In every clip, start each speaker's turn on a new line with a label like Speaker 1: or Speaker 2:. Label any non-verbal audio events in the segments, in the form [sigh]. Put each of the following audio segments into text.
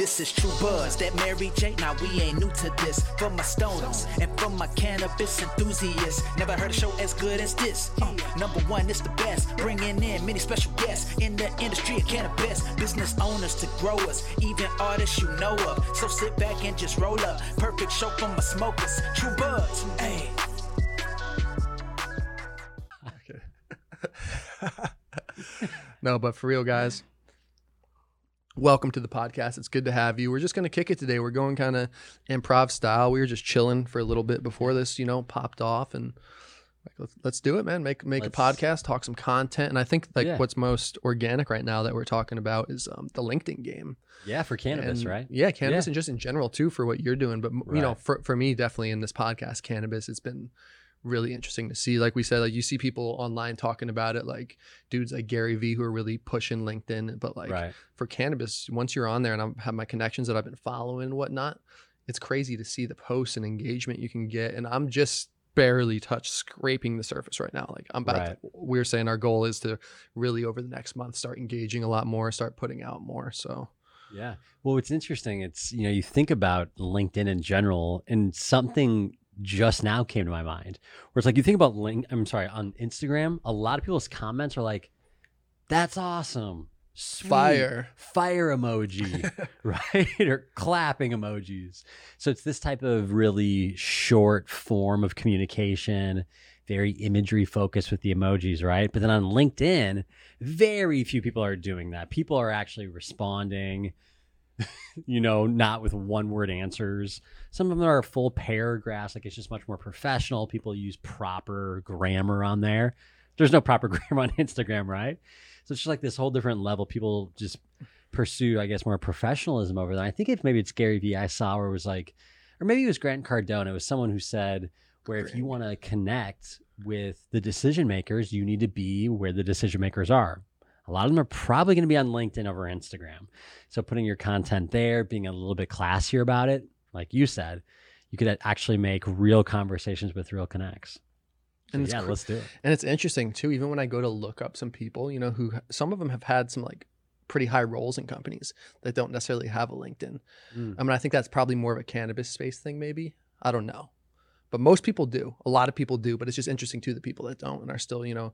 Speaker 1: This is True Buzz, that Mary J. Now we ain't new to this. From my stoners and from my cannabis enthusiasts, never heard a show as good as this. Uh, number one, it's the best. Bringing in many special guests in the industry of cannabis, business owners to growers, even artists you know of. So sit back and just roll up. Perfect show for my smokers. True Buzz, hey. [laughs]
Speaker 2: no, but for real, guys, welcome to the podcast. It's good to have you. We're just going to kick it today. We're going kind of improv style. We were just chilling for a little bit before this, you know, popped off and like, let's, let's do it, man. Make make
Speaker 3: Let's-
Speaker 2: a podcast, talk some content. And I think like
Speaker 3: Yeah.
Speaker 2: what's most organic right now that we're talking about is um, the LinkedIn game.
Speaker 3: Yeah, for cannabis,
Speaker 2: And,
Speaker 3: right?
Speaker 2: Yeah, cannabis
Speaker 3: Yeah.
Speaker 2: and just in general too for what you're doing. But you know, for for me, definitely in this podcast, cannabis, it's been really interesting to see. Like we said, like you see people online talking about it, like dudes like Gary Vee who are really pushing LinkedIn. But like
Speaker 3: right.
Speaker 2: for cannabis, once you're on there and I have my connections that I've been following and whatnot, it's crazy to see the posts and engagement you can get. And I'm just barely touched scraping the surface right now. Like I'm about
Speaker 3: Right.
Speaker 2: to, we're saying our goal is to really over the next month start engaging a lot more, start putting out more. So
Speaker 3: Yeah. Well, it's interesting. It's, you know, you think about LinkedIn in general, and something just now came to my mind where it's like you think about link, I'm sorry, on Instagram, a lot of people's comments are like, that's awesome. Sweet.
Speaker 2: fire.
Speaker 3: Fire emoji, [laughs] [laughs] right? or clapping emojis. So it's this type of really short form of communication, very imagery focused with the emojis, right? But then on LinkedIn, very few people are doing that. People are actually responding, [laughs] you know, not with one word answers. Some of them are full paragraphs, like it's just much more professional. People use proper grammar on there. There's no proper [laughs] grammar on Instagram, right? So it's just like this whole different level. People just pursue, I guess, more professionalism over there. I think if maybe it's Gary Vee I saw where it was like, or maybe it was Grant Cardone. It was someone who said, where if you want to connect with the decision makers, you need to be where the decision makers are. A lot of them are probably going to be on LinkedIn over Instagram. So putting your content there, being a little bit classier about it, like you said, you could actually make real conversations with real connects. So
Speaker 2: And
Speaker 3: yeah, let's do it.
Speaker 2: And it's interesting too, even when I go to look up some people, you know, who some of them have had some like pretty high roles in companies that don't necessarily have a LinkedIn.
Speaker 3: Mm.
Speaker 2: I mean, I think that's probably more of a cannabis space thing, maybe. I don't know. But most people do. A lot of people do. But it's just interesting too, the people that don't and are still, you know,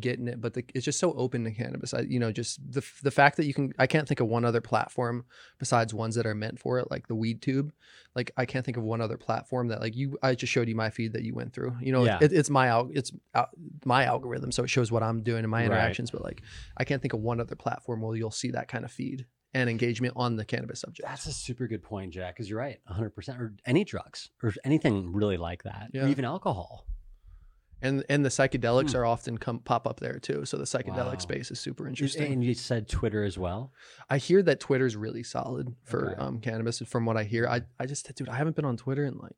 Speaker 2: getting it. But the, it's just so open to cannabis. I, you know, just the the fact that you can. I can't think of one other platform besides ones that are meant for it, like the Weed Tube. Like I can't think of one other platform that like you. I just showed you my feed that you went through. You know,
Speaker 3: Yeah.
Speaker 2: it, it's my al- it's out, my algorithm, so it shows what I'm doing in my
Speaker 3: Right.
Speaker 2: interactions. But like, I can't think of one other platform where you'll see that kind of feed and engagement on the cannabis subject.
Speaker 3: That's a super good point, Jack, because you're right, 100%. Or any drugs or anything really like that,
Speaker 2: Yeah.
Speaker 3: or even alcohol.
Speaker 2: and and the psychedelics
Speaker 3: Hmm.
Speaker 2: are often come pop up there too. So the psychedelic
Speaker 3: Wow.
Speaker 2: space is super interesting.
Speaker 3: And you said Twitter as well.
Speaker 2: I hear that Twitter's really solid for
Speaker 3: Okay.
Speaker 2: um cannabis. From what I hear, I I just dude, I haven't been on Twitter in like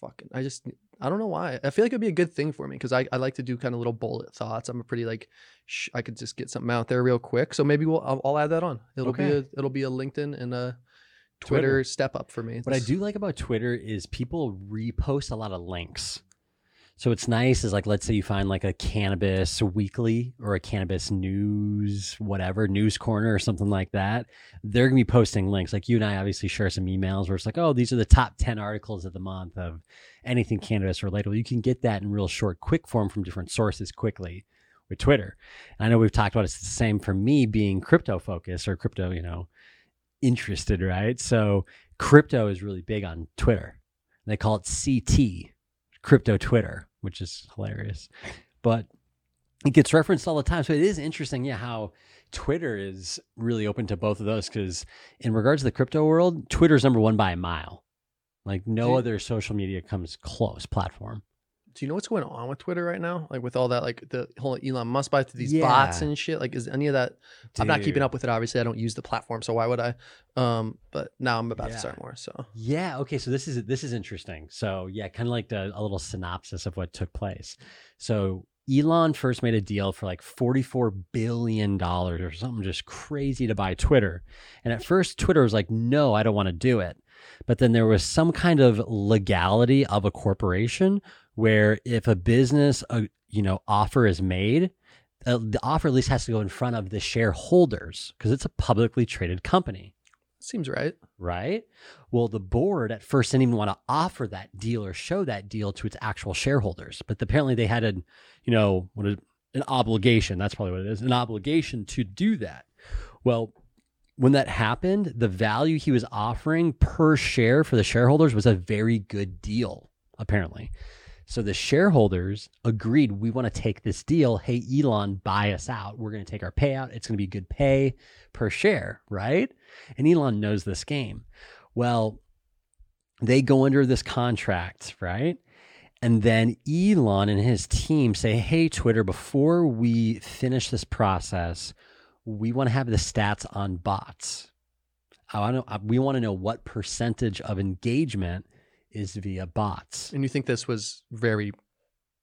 Speaker 2: fucking. I just I don't know why. I feel like it'd be a good thing for me because I, I like to do kind of little bullet thoughts. I'm a pretty like sh- I could just get something out there real quick. So maybe we'll I'll, I'll add that on. It'll be a it'll be a LinkedIn and a Twitter,
Speaker 3: Twitter.
Speaker 2: step up for me.
Speaker 3: What I do like about Twitter is people repost a lot of links. So it's nice is like let's say you find like a cannabis weekly or a cannabis news whatever news corner or something like that. They're gonna be posting links. Like you and I obviously share some emails where it's like, oh, these are the top ten articles of the month of anything cannabis related. Well, you can get that in real short, quick form from different sources quickly with Twitter. And I know we've talked about it's the same for me being crypto focused or crypto, you know, interested, right? So crypto is really big on Twitter. They call it CT, crypto Twitter, which is hilarious. But it gets referenced all the time. So it is interesting, yeah, how Twitter is really open to both of those because in regards to the crypto world, Twitter's number one by a mile. Like no other social media comes close platform.
Speaker 2: Do you know what's going on with Twitter right now? Like with all that, like the whole Elon Musk buy to these bots and shit. Like, is any of that? I'm not keeping up with it. Obviously, I don't use the platform, so why would I? Um, but now I'm about
Speaker 3: Yeah.
Speaker 2: to start more. So
Speaker 3: Yeah. Okay. So this is this is interesting. So yeah, kind of like the, a little synopsis of what took place. So Elon first made a deal for like forty-four billion dollars or something just crazy to buy Twitter, and at first Twitter was like, "No, I don't want to do it." But then there was some kind of legality of a corporation where if a business, uh, you know, offer is made, uh, the offer at least has to go in front of the shareholders because it's a publicly traded company,
Speaker 2: Seems right.
Speaker 3: right? Well, the board at first didn't even want to offer that deal or show that deal to its actual shareholders, but apparently they had a, you know, what is an obligation. That's probably what it is, an obligation to do that. Well, when that happened, the value he was offering per share for the shareholders was a very good deal, apparently. So the shareholders agreed, we want to take this deal. Hey, Elon, buy us out. We're going to take our payout. It's going to be good pay per share, right? And Elon knows this game. Well, they go under this contract, right? And then Elon and his team say, hey, Twitter, before we finish this process, we want to have the stats on bots. I we want to know what percentage of engagement is via bots.
Speaker 2: And you think this was very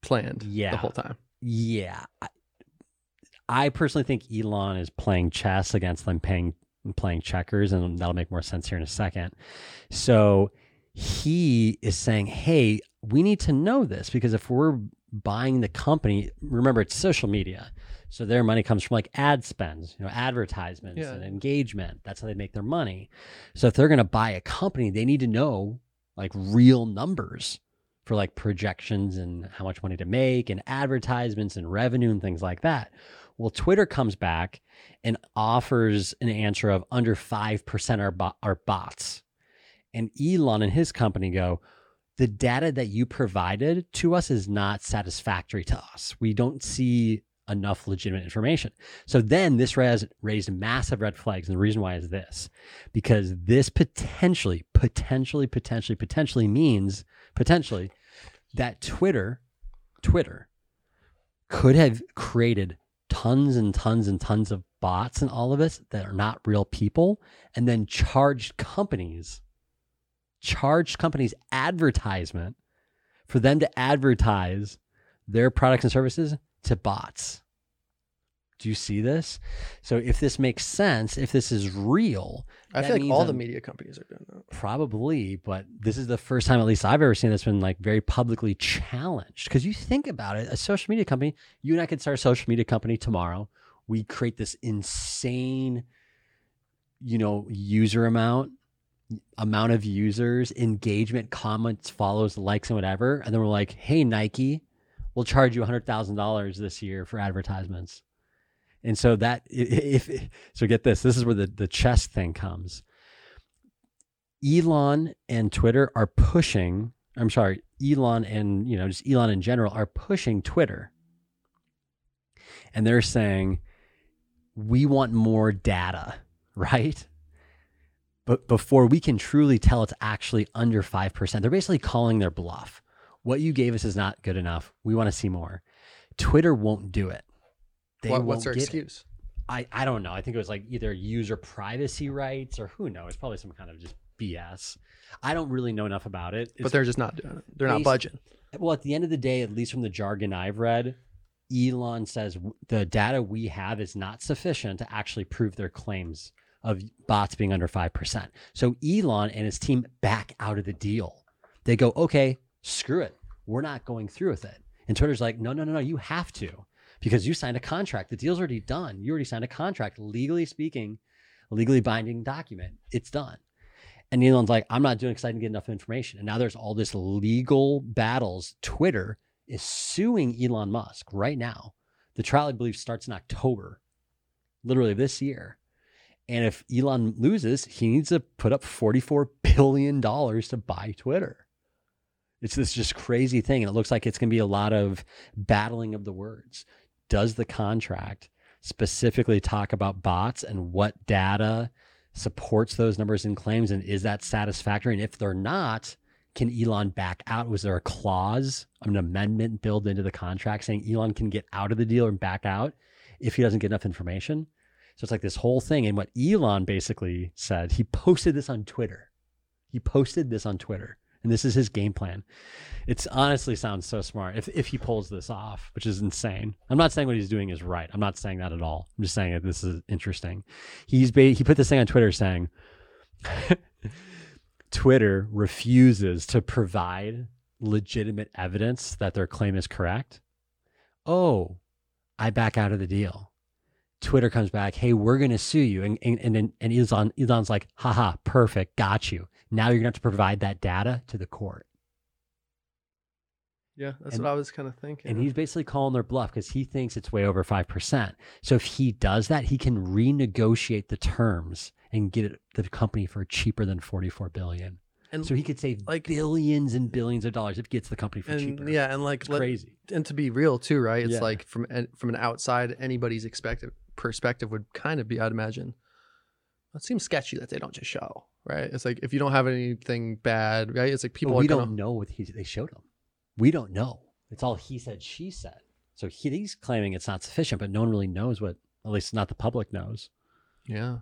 Speaker 2: planned
Speaker 3: Yeah.
Speaker 2: the whole time?
Speaker 3: Yeah. I, I personally think Elon is playing chess against them playing playing checkers, and that'll make more sense here in a second. So he is saying, Hey, we need to know this because if we're buying the company, remember it's social media. So their money comes from like ad spends, you know, advertisements
Speaker 2: Yeah.
Speaker 3: and engagement. That's how they make their money. So if they're going to buy a company, they need to know like real numbers for like projections and how much money to make and advertisements and revenue and things like that. Well, Twitter comes back and offers an answer of under 5% are, bo- are bots. And Elon and his company go, the data that you provided to us is not satisfactory to us. We don't see enough legitimate information. So then this res- raised massive red flags. And the reason why is this because this potentially, potentially, potentially, potentially means potentially that Twitter, Twitter could have created tons and tons and tons of bots and all of this that are not real people and then charged companies charged companies advertisement for them to advertise their products and services to bots. Do you see this? So if this makes sense, if this is real,
Speaker 2: I feel like all the
Speaker 3: I'm-
Speaker 2: media companies are doing that.
Speaker 3: Probably, but this is the first time, at least I've ever seen this been like very publicly challenged. Because you think about it, a social media company, you and I could start a social media company tomorrow. We create this insane, you know, user amount, amount of users, engagement, comments, follows, likes, and whatever. And then we're like, hey, Nike, we'll charge you $100,000 this year for advertisements. And so that, i- i- if, so get this, this is where the, the chess thing comes. Elon and Twitter are pushing, I'm sorry, Elon and, you know, just Elon in general are pushing Twitter. And they're saying, we want more data, [laughs] right? But before we can truly tell it's actually under 5%, they're basically calling their bluff. What you gave us is not good enough. We want to see more. Twitter won't do it. They
Speaker 2: What, what's their
Speaker 3: it.
Speaker 2: excuse?
Speaker 3: I, I don't know. I think it was like either user privacy rights or who knows. Probably some kind of just BS. I don't really know enough about it.
Speaker 2: But they're just not doing it. They're not budging.
Speaker 3: well, at the end of the day, at least from the jargon I've read, Elon says the data we have is not sufficient to actually prove their claims of bots being under 5%. So Elon and his team back out of the deal. They go, okay, screw it. We're not going through with it. And Twitter's like, no, no, no, no, you have to because you signed a contract. The deal's already done. You already signed a contract, legally speaking, legally binding document. It's done. And Elon's like, I'm not doing it because I didn't get enough information. And now there's all this legal battles. Twitter is suing Elon Musk right now. The trial, I believe, starts in October, literally this year. And if Elon loses, he needs to put up $44 billion to buy Twitter. It's this just crazy thing. And it looks like it's going to be a lot of battling of the words. Does the contract specifically talk about bots and what data supports those numbers and claims? And is that satisfactory? And if they're not, can Elon back out? Was there a clause, an amendment built into the contract saying Elon can get out of the deal and back out if he doesn't get enough information? So it's like this whole thing. And what Elon basically said, he posted this on Twitter. He posted this on Twitter. And this is his game plan. It's honestly sounds so smart if, if he pulls this off, which is insane. I'm not saying what he's doing is right. I'm not saying that at all. I'm just saying that this is interesting. He's ba- he put this thing on Twitter saying [laughs] Twitter refuses to provide legitimate evidence that their claim is correct. Oh, I back out of the deal. Twitter comes back, hey, we're gonna sue you. And and and, and Elon Elon's like, haha, perfect, got you. Now you're gonna have to provide that data to the court.
Speaker 2: Yeah, that's
Speaker 3: And-
Speaker 2: what I was kind of thinking.
Speaker 3: And he's basically calling their bluff because he thinks it's way over 5%. So if he does that, he can renegotiate the terms and get it, the company for cheaper than 44 billion.
Speaker 2: and
Speaker 3: So he could save
Speaker 2: like-
Speaker 3: billions and billions of dollars if he gets the company for
Speaker 2: and
Speaker 3: cheaper.
Speaker 2: yeah, and like let-
Speaker 3: crazy.
Speaker 2: and to be real too, right? It's
Speaker 3: Yeah.
Speaker 2: like from an- from an outside anybody's expected perspective would kind of be, I'd imagine. It seems sketchy that they don't just show, right? It's like if you don't have anything bad, right? It's like
Speaker 3: But
Speaker 2: people
Speaker 3: we
Speaker 2: are gonna,
Speaker 3: don't know what he, they showed him. We don't know. It's all he said, she said. So he, he's claiming it's not sufficient, but no one really knows what, at least not the public knows.
Speaker 2: Yeah.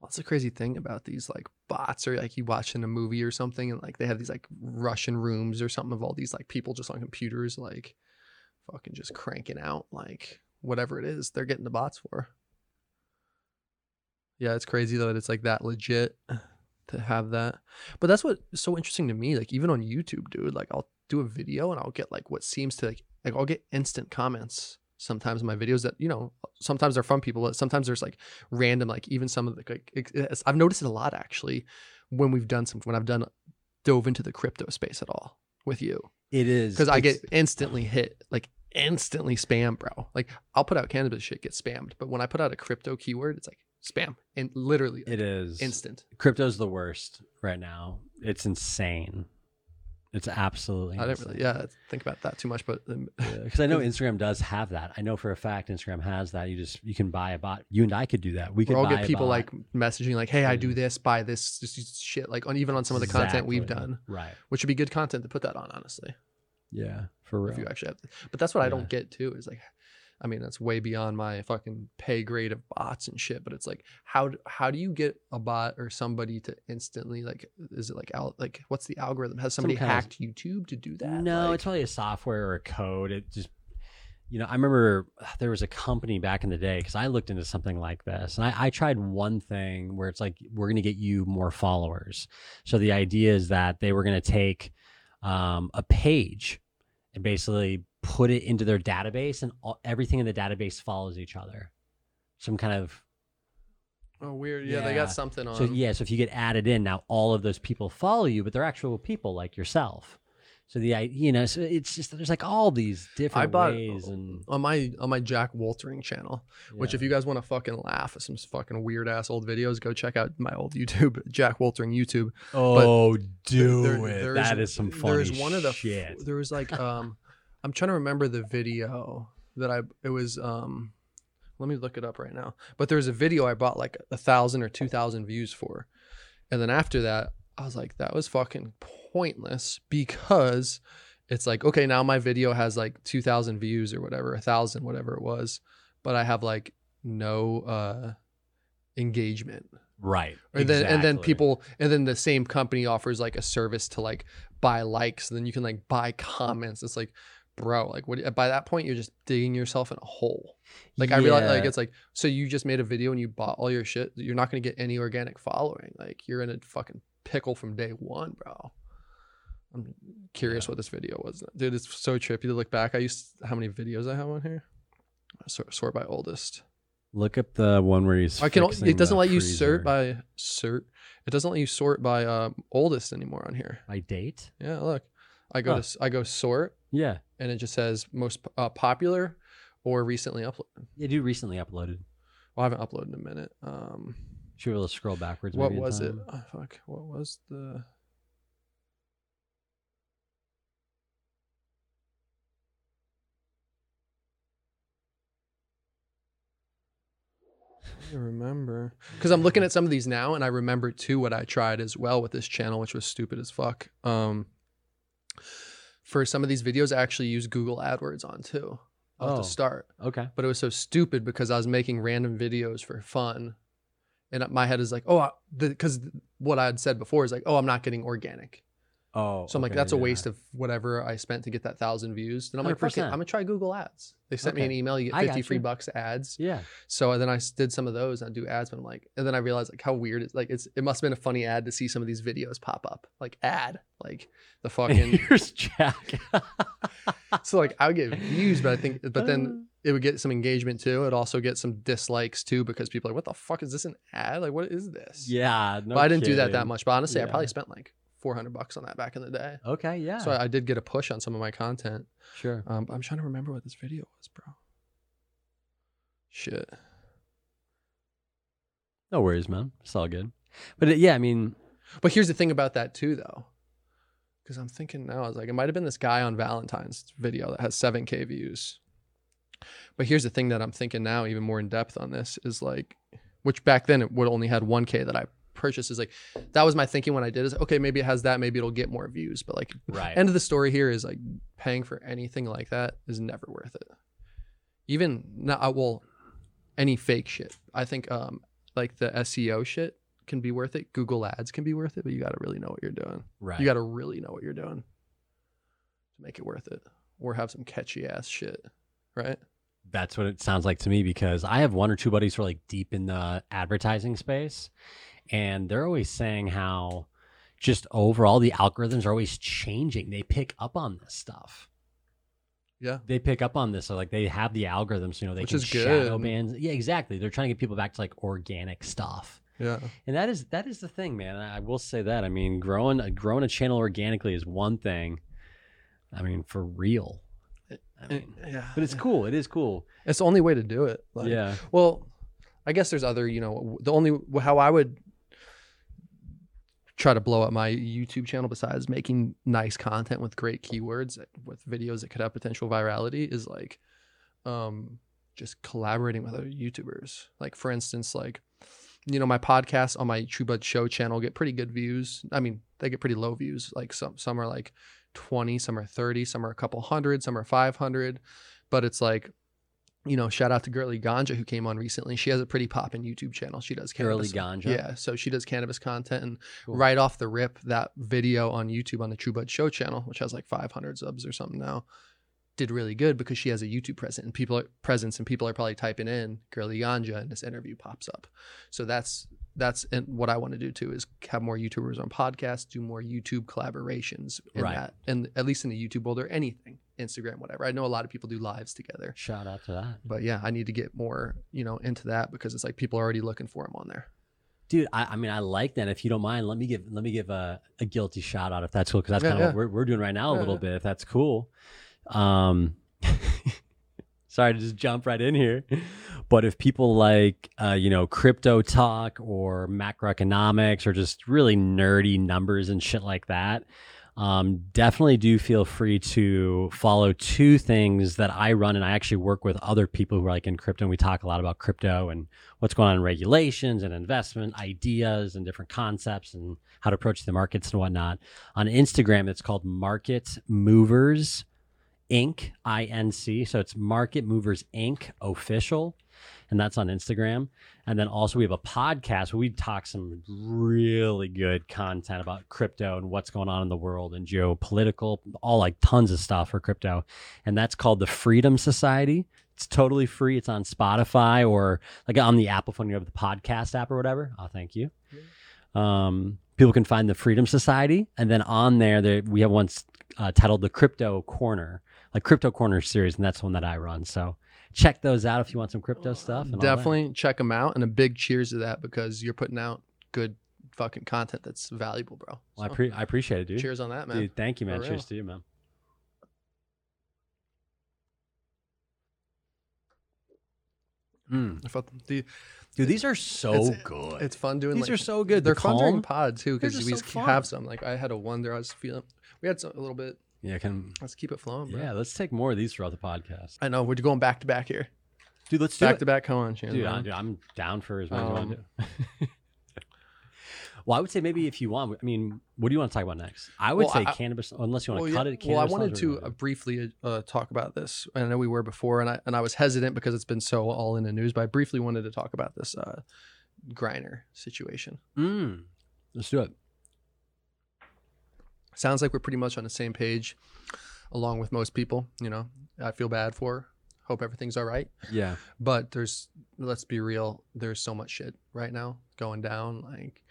Speaker 2: Well, that's the crazy thing about these like bots or like you watching a movie or something and like they have these like Russian rooms or something of all these like people just on computers like fucking just cranking out like whatever it is they're getting the bots for. Yeah, it's crazy though that it's like that legit to have that. But that's what's so interesting to me. Like even on YouTube, dude, like I'll do a video and I'll get like what seems to like like I'll get instant comments sometimes in my videos that you know sometimes they're from people but sometimes there's like random like even some of the like i've noticed it a lot actually when we've done some when i've done dove into the crypto space at all with you
Speaker 3: It is.
Speaker 2: because i get instantly hit like instantly spam bro like i'll put out cannabis shit get spammed but when i put out a crypto keyword it's like spam and literally
Speaker 3: It is.
Speaker 2: instant
Speaker 3: Crypto's the worst right now. It's insane. It's absolutely.
Speaker 2: i didn't really yeah think about that too much but um,
Speaker 3: Because I know [laughs] Instagram does have that. I know for a fact Instagram has that. You just you can buy a bot. You and I could do that. We could all
Speaker 2: get people like messaging like, "Hey, I do this, buy this, just shit." Like on even on some of the content we've done,
Speaker 3: Right.
Speaker 2: which would be good content to put that on, honestly.
Speaker 3: Yeah. For real.
Speaker 2: if you actually have to. But that's what I don't get too. Is like, I mean, that's way beyond my fucking pay grade of bots and shit. But it's like, how how do you get a bot or somebody to instantly like? Is it like al- like what's the algorithm? Has somebody
Speaker 3: of-
Speaker 2: hacked YouTube to do that?
Speaker 3: No,
Speaker 2: Like-
Speaker 3: it's probably a software or a code. It just, you know, I remember there was a company back in the day because I looked into something like this, and I, I tried one thing where it's like we're going to get you more followers. So the idea is that they were going to take um, a page and basically put it into their database, and all, everything in the database follows each other. Some kind of
Speaker 2: oh weird. Yeah, they got something on.
Speaker 3: so yeah, so if you get added in, now all of those people follow you, but they're actual people like yourself. So the i- you know, so it's just there's like all these different
Speaker 2: bought-
Speaker 3: ways and
Speaker 2: on my on my Jack Waltering channel, which if you guys want to fucking laugh at some fucking weird ass old videos, go check out my old YouTube [laughs] Jack Waltering YouTube.
Speaker 3: oh
Speaker 2: do there-
Speaker 3: that
Speaker 2: there's-
Speaker 3: is some funny
Speaker 2: There's one of the
Speaker 3: shit.
Speaker 2: there was like um [laughs] I'm trying to remember the video that I it was um let me look it up right now. But there's a video I bought like a thousand or two thousand views for. And then after that, I was like, that was fucking pointless because it's like, okay, now my video has like two thousand views or whatever, a thousand, whatever it was, but I have like no uh engagement.
Speaker 3: Right.
Speaker 2: and then and then people and then the same company offers like a service to like buy likes and then you can like buy [laughs] comments. It's like bro like what by that point you're just digging yourself in a hole. Like i realize like it's like so you just made a video and you bought all your shit you're not going to get any organic following. Like you're in a fucking pickle from day one bro i'm curious what this video was dude it's so trippy to look back i used how many videos i have on here sort, sort by oldest
Speaker 3: look up the one where he's
Speaker 2: I can. It doesn't let you sort by sort. It doesn't let you sort by um, oldest anymore on here.
Speaker 3: by date.
Speaker 2: Yeah, look. I go
Speaker 3: Huh.
Speaker 2: to I go sort,
Speaker 3: Yeah,
Speaker 2: and it just says most uh, popular or recently uploaded.
Speaker 3: yeah, do recently uploaded.
Speaker 2: Well, I haven't uploaded in a minute. Um,
Speaker 3: Should be able to scroll backwards.
Speaker 2: what was it? Oh, fuck. What was the? I remember because I'm looking at some of these now, and I remember too what I tried as well with this channel, which was stupid as fuck. Um, for some of these videos, I actually use Google AdWords on too at
Speaker 3: Oh.
Speaker 2: the start
Speaker 3: Okay.
Speaker 2: but it was so stupid because I was making random videos for fun, and my head is like, oh, because what I had said before is like, oh, I'm not getting organic,
Speaker 3: Oh,
Speaker 2: So I'm like,
Speaker 3: okay,
Speaker 2: that's a
Speaker 3: yeah.
Speaker 2: waste of whatever I spent to get that thousand views. Then I'm like, fuck it,
Speaker 3: 100%.
Speaker 2: I'm gonna try Google Ads. They sent me an email, you get 50
Speaker 3: got
Speaker 2: free
Speaker 3: you.
Speaker 2: bucks ads.
Speaker 3: Yeah.
Speaker 2: So then I did some of those and I do ads, but I'm like, and then I realized like how weird it's like it's it must have been a funny ad to see some of these videos pop up. Like ad. Like the [laughs] fucking
Speaker 3: Here's Jack. [laughs]
Speaker 2: so like I would get views, but I think but
Speaker 3: Uh.
Speaker 2: then it would get some engagement too. It'd also get some dislikes too because people are like, what the fuck is this an ad? Like what is this?
Speaker 3: yeah. No
Speaker 2: but I didn't do that that much. But honestly, I probably spent like 400 bucks on that back in the day.
Speaker 3: Okay. Yeah.
Speaker 2: So I, I did get a push on some of my content.
Speaker 3: sure.
Speaker 2: Um, I'm trying to remember what this video was, bro. Shit.
Speaker 3: No worries, man. It's all good. But it, yeah, I mean,
Speaker 2: But here's the thing about that too, though, because I'm thinking now, I was like, it might have been this guy on Valentine's video that has 7K views. But here's the thing that I'm thinking now, even more in depth on this, is like, which back then it would only had 1K that I purchased. Is like, that was my thinking when I did. Is okay, maybe it has that, maybe it'll get more views. But like,
Speaker 3: right.
Speaker 2: end of the story here is like paying for anything like that is never worth it. Even not uh, well, any fake shit. I think um like the SEO shit can be worth it. Google Ads can be worth it, but you got to really know what you're doing.
Speaker 3: right.
Speaker 2: You got to really know what you're doing to make it worth it, or have some catchy ass shit, right?
Speaker 3: That's what it sounds like to me because I have one or two buddies who are like deep in the advertising space, and they're always saying how just overall the algorithms are always changing. They pick up on this stuff.
Speaker 2: Yeah.
Speaker 3: They pick up on this, so like they have the algorithms. You know, they
Speaker 2: Which
Speaker 3: can
Speaker 2: is
Speaker 3: shadow
Speaker 2: good.
Speaker 3: bands. Yeah, exactly. They're trying to get people back to like organic stuff.
Speaker 2: Yeah.
Speaker 3: And that is that is the thing, man. I will say that. I mean, growing uh, growing a channel organically is one thing. I mean, for real. I mean,
Speaker 2: yeah.
Speaker 3: but it's cool. It is cool.
Speaker 2: It's the only way to do it. Like,
Speaker 3: yeah.
Speaker 2: Well, I guess there's other, you know, the only how I would try to blow up my YouTube channel besides making nice content with great keywords with videos that could have potential virality is like um just collaborating with other YouTubers. Like for instance, like you know, my podcast on my True Bud Show channel get pretty good views. I mean, they get pretty low views. Like some some are like 20, some are 30, some are a couple hundred, some are 500. But it's like you know, shout out to Girly Ganja who came on recently. She has a pretty poppin' YouTube channel. She does cannabis. Girly.
Speaker 3: Ganja?
Speaker 2: Yeah, so she does cannabis content, and
Speaker 3: Cool.
Speaker 2: right off the rip, that video on YouTube on the True Bud Show channel, which has like 500 subs or something now, did really good because she has a YouTube presence and people are, presence, and people are probably typing in Girly Ganja, and this interview pops up. So that's that's and what I want to do too is have more YouTubers on podcasts, do more YouTube collaborations, in
Speaker 3: Right.
Speaker 2: that, and at least in the YouTube world or anything, Instagram, whatever. I know a lot of people do lives together
Speaker 3: Shout out to that.
Speaker 2: but yeah, I need to get more, you know, into that because it's like people are already looking for him on there.
Speaker 3: Dude, I, I mean, I like that. If you don't mind, let me give let me give a, a guilty shout out if that's cool, because that's
Speaker 2: Yeah,
Speaker 3: kind of
Speaker 2: yeah.
Speaker 3: what we're, we're doing right now a little
Speaker 2: yeah.
Speaker 3: bit. If that's cool. Um, [laughs] sorry to just jump right in here, but if people like uh, you know crypto talk or macroeconomics or just really nerdy numbers and shit like that, um, definitely do feel free to follow two things that I run, and I actually work with other people who are like in crypto. And we talk a lot about crypto and what's going on in regulations and investment ideas and different concepts and how to approach the markets and whatnot. On Instagram, it's called Market Movers Inc. I N C. So it's Market Movers Inc. official. And that's on Instagram. And then also we have a podcast where we talk some really good content about crypto and what's going on in the world and geopolitical, all like tons of stuff for crypto. And that's called the Freedom Society. It's totally free. It's on Spotify or like on the Apple phone. You have the podcast app or whatever. Oh, thank you. Um, people can find the Freedom Society, and then on there, there we have one uh, titled the Crypto Corner, like Crypto Corner series, and that's one that I run. So check those out if you want some crypto stuff. and all that.
Speaker 2: Definitely check them out, and a big cheers to that because you're putting out good fucking content that's valuable, bro.
Speaker 3: Well, I, pre- I appreciate it, dude.
Speaker 2: cheers on that, man.
Speaker 3: Dude, thank you, man.
Speaker 2: For
Speaker 3: Cheers
Speaker 2: real.
Speaker 3: to you, man. Mm.
Speaker 2: I felt the,
Speaker 3: Dude, these are so
Speaker 2: It's-
Speaker 3: good.
Speaker 2: it's fun doing.
Speaker 3: these
Speaker 2: like,
Speaker 3: are so good.
Speaker 2: They're
Speaker 3: The
Speaker 2: fun during pod too because we
Speaker 3: so
Speaker 2: have some. Like I had a wonder. I was feeling. We had some, a little bit.
Speaker 3: Yeah, can
Speaker 2: Let's keep it flowing, bro.
Speaker 3: yeah. Let's take more of these throughout the podcast,
Speaker 2: I know we're going back to back here.
Speaker 3: dude. Let's do
Speaker 2: Back to back. Come on,
Speaker 3: Dude, I'm, dude, I'm down for as as want
Speaker 2: Um,
Speaker 3: to do. [laughs] well, I would say maybe if you want, I mean, what do you want to talk about next? I would
Speaker 2: Well,
Speaker 3: say
Speaker 2: I-
Speaker 3: cannabis, unless you want to cut
Speaker 2: yeah,
Speaker 3: it.
Speaker 2: well, I wanted to uh, briefly uh, talk about this. I know we were before, and I and I was hesitant because it's been so all in the news. But I briefly wanted to talk about this uh, Griner situation.
Speaker 3: Mm, let's do it.
Speaker 2: Sounds like we're pretty much on the same page, along with most people. You know, I feel bad for. her. Hope everything's all right.
Speaker 3: Yeah.
Speaker 2: But there's, let's be real, there's so much shit right now going down. Like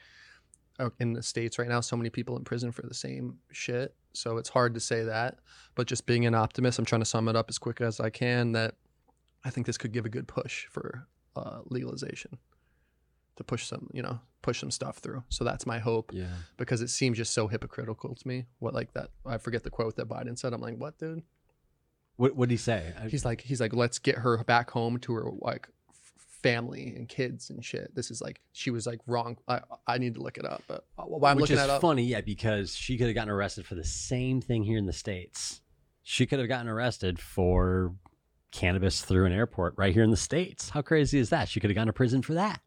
Speaker 2: uh, in the states right now, so many people in prison for the same shit. So it's hard to say that. But just being an optimist, I'm trying to sum it up as quick as I can. That I think this could give a good push for uh, legalization to push some, you know, push some stuff through. So that's my hope
Speaker 3: Yeah.
Speaker 2: because it seems just so hypocritical to me. What like that? I forget the quote that Biden said. I'm like, what, dude?
Speaker 3: What What did he say?
Speaker 2: He's like, he's like, let's get her back home to her like family and kids and shit. This is like, she was like wrong. I I need to look it up, but while I'm
Speaker 3: Which
Speaker 2: looking
Speaker 3: is
Speaker 2: that up,
Speaker 3: funny, yeah, because she could have gotten arrested for the same thing here in the states. She could have gotten arrested for cannabis through an airport right here in the states. How crazy is that? She could have gone to prison for that.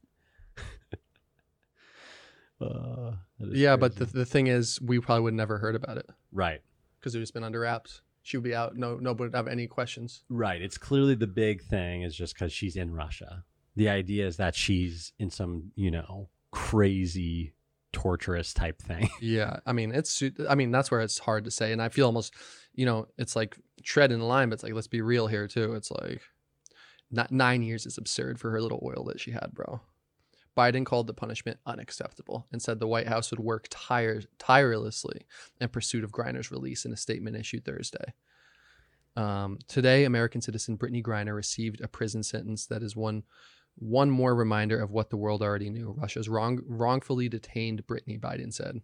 Speaker 3: Uh,
Speaker 2: yeah, but the, the thing is, we probably would never heard about it
Speaker 3: right,
Speaker 2: because it just been under wraps. She would be out. No, nobody would have any questions.
Speaker 3: right. It's clearly the big thing is just because she's in Russia. The idea is that she's in some, you know, crazy, torturous type thing. [laughs]
Speaker 2: Yeah, I mean, it's. I mean, that's where it's hard to say, and I feel almost, you know, it's like treading the line, but it's like let's be real here too. It's like, not nine years is absurd for her little oil that she had, bro. Biden called the punishment unacceptable and said the White House would work tire- tirelessly in pursuit of Griner's release in a statement issued Thursday. Um, today, American citizen Brittney Griner received a prison sentence that is one one more reminder of what the world already knew. Russia's wrong, wrongfully detained Brittney, Biden said.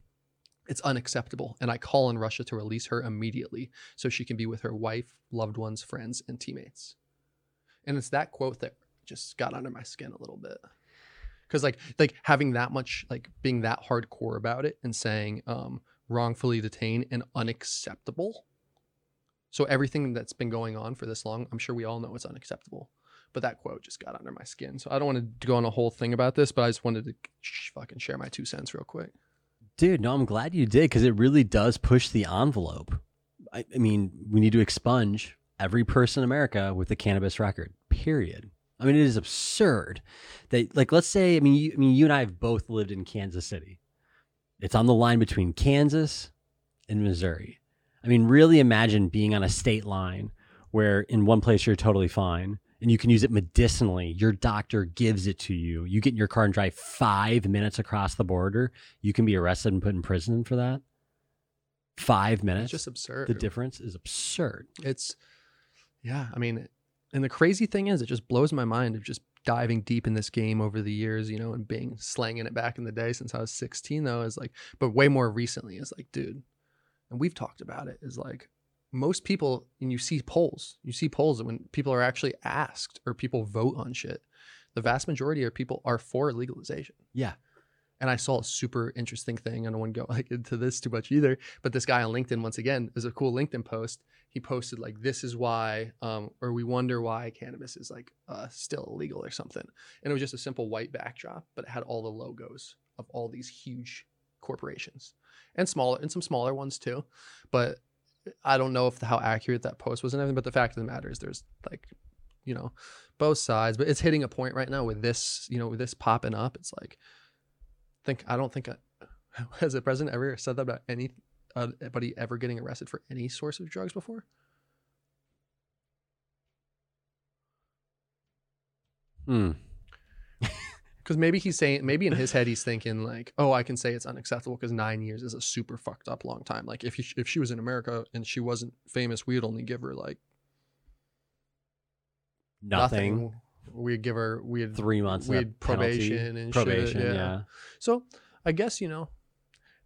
Speaker 2: It's unacceptable, and I call on Russia to release her immediately so she can be with her wife, loved ones, friends, and teammates. And it's that quote that just got under my skin a little bit. Cause like like having that much like being that hardcore about it and saying um wrongfully detained and unacceptable. So everything that's been going on for this long, I'm sure we all know it's unacceptable. But that quote just got under my skin. So I don't want to go on a whole thing about this, but I just wanted to sh- fucking share my two cents real quick.
Speaker 3: Dude, no, I'm glad you did because it really does push the envelope. I, I mean, we need to expunge every person in America with a cannabis record. Period. I mean, it is absurd that, like, let's say, I mean, you, I mean, you and I have both lived in Kansas City. It's on the line between Kansas and Missouri. I mean, really imagine being on a state line where in one place you're totally fine and you can use it medicinally. Your doctor gives it to you. You get in your car and drive five minutes across the border. You can be arrested and put in prison for that. Five minutes.
Speaker 2: It's just absurd.
Speaker 3: the difference is absurd.
Speaker 2: it's yeah i mean and the crazy thing is it just blows my mind of just diving deep in this game over the years you know and being slanging it back in the day since i was 16 though is like but way more recently is like dude and we've talked about it is like most people and you see polls you see polls when people are actually asked or people vote on shit the vast majority of people are for legalization
Speaker 3: Yeah.
Speaker 2: and I saw a super interesting thing. I don't want to go like into this too much either. But this guy on LinkedIn, once again, is a cool LinkedIn post. He posted like, "This is why," um, or we wonder why cannabis is like uh, still illegal or something. And it was just a simple white backdrop, but it had all the logos of all these huge corporations and smaller and some smaller ones too. But I don't know if how accurate that post was and everything. But the fact of the matter is, there's like, you know, both sides. But it's hitting a point right now with this, you know, with this popping up. It's like think I don't think I, [laughs] has the president ever said that about any anybody ever getting arrested for any source of drugs before?
Speaker 3: Hmm. [laughs]
Speaker 2: Because maybe he's saying maybe in his head he's thinking like, oh, I can say it's unacceptable because nine years is a super fucked up long time. Like if he, if she was in America and she wasn't famous, we'd only give her like
Speaker 3: Nothing.
Speaker 2: nothing. We'd give her we'd
Speaker 3: Three months.
Speaker 2: we'd
Speaker 3: penalty.
Speaker 2: probation and
Speaker 3: probation.
Speaker 2: shit,
Speaker 3: yeah.
Speaker 2: So I guess you know,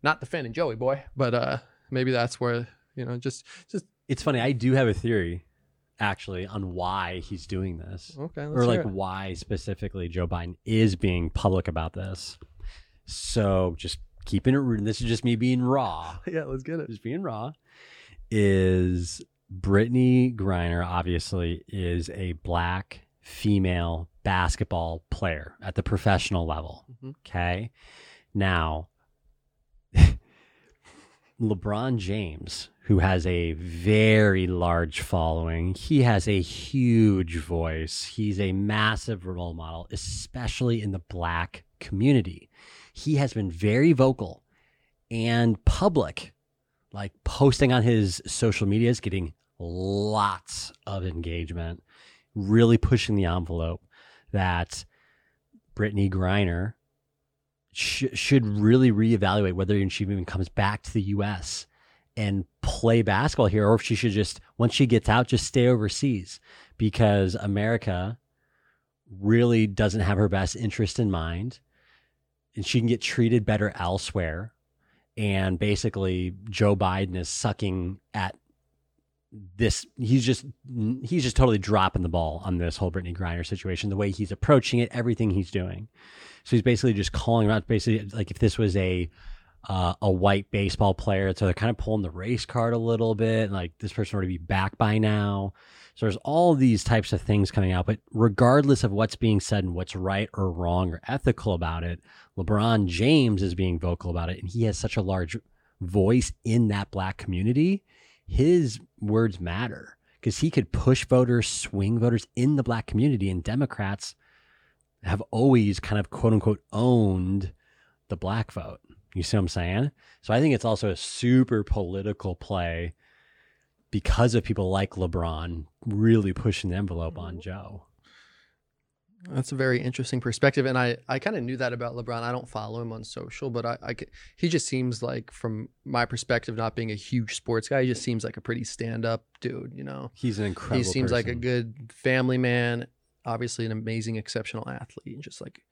Speaker 2: not defending Joey boy, but uh maybe that's where you know just just
Speaker 3: It's funny. I do have a theory, actually, on why he's doing this.
Speaker 2: okay. Let's
Speaker 3: or like why specifically Joe Biden is being public about this. So just keeping it real. This is just me being raw. [laughs]
Speaker 2: yeah, let's get it.
Speaker 3: Just being raw. Is Brittney Griner obviously is a black female basketball player at the professional level.
Speaker 2: Mhm.
Speaker 3: Okay. Now, [laughs] LeBron James, who has a very large following, he has a huge voice. He's a massive role model, especially in the black community. He has been very vocal and public like posting on his social medias, getting lots of engagement, really pushing the envelope that Brittney Griner sh- should really reevaluate whether she even comes back to the U.S. and play basketball here, or if she should just once she gets out, just stay overseas because America really doesn't have her best interest in mind, and she can get treated better elsewhere. And basically, Joe Biden is sucking at this he's just he's just totally dropping the ball on this whole Brittney Griner situation, the way he's approaching it, everything he's doing. So he's basically just calling around basically like if this was a uh, a white baseball player, so they're kind of pulling the race card a little bit, like this person ought to be back by now. So there's all these types of things coming out, but regardless of what's being said and what's right or wrong or ethical about it, LeBron James is being vocal about it, and he has such a large voice in that black community his words matter because he could push voters, swing voters in the black community, and Democrats have always kind of quote unquote owned the black vote. You see what I'm saying? So I think it's also a super political play because of people like LeBron really pushing the envelope on mm-hmm. Joe.
Speaker 2: That's a very interesting perspective, and I, I kind of knew that about LeBron. I don't follow him on social, but I, I he just seems like, from my perspective, not being a huge sports guy, he just seems like a pretty stand up dude. You know,
Speaker 3: he's an incredible.
Speaker 2: He seems
Speaker 3: person.
Speaker 2: like a good family man, obviously an amazing, exceptional athlete, and just like,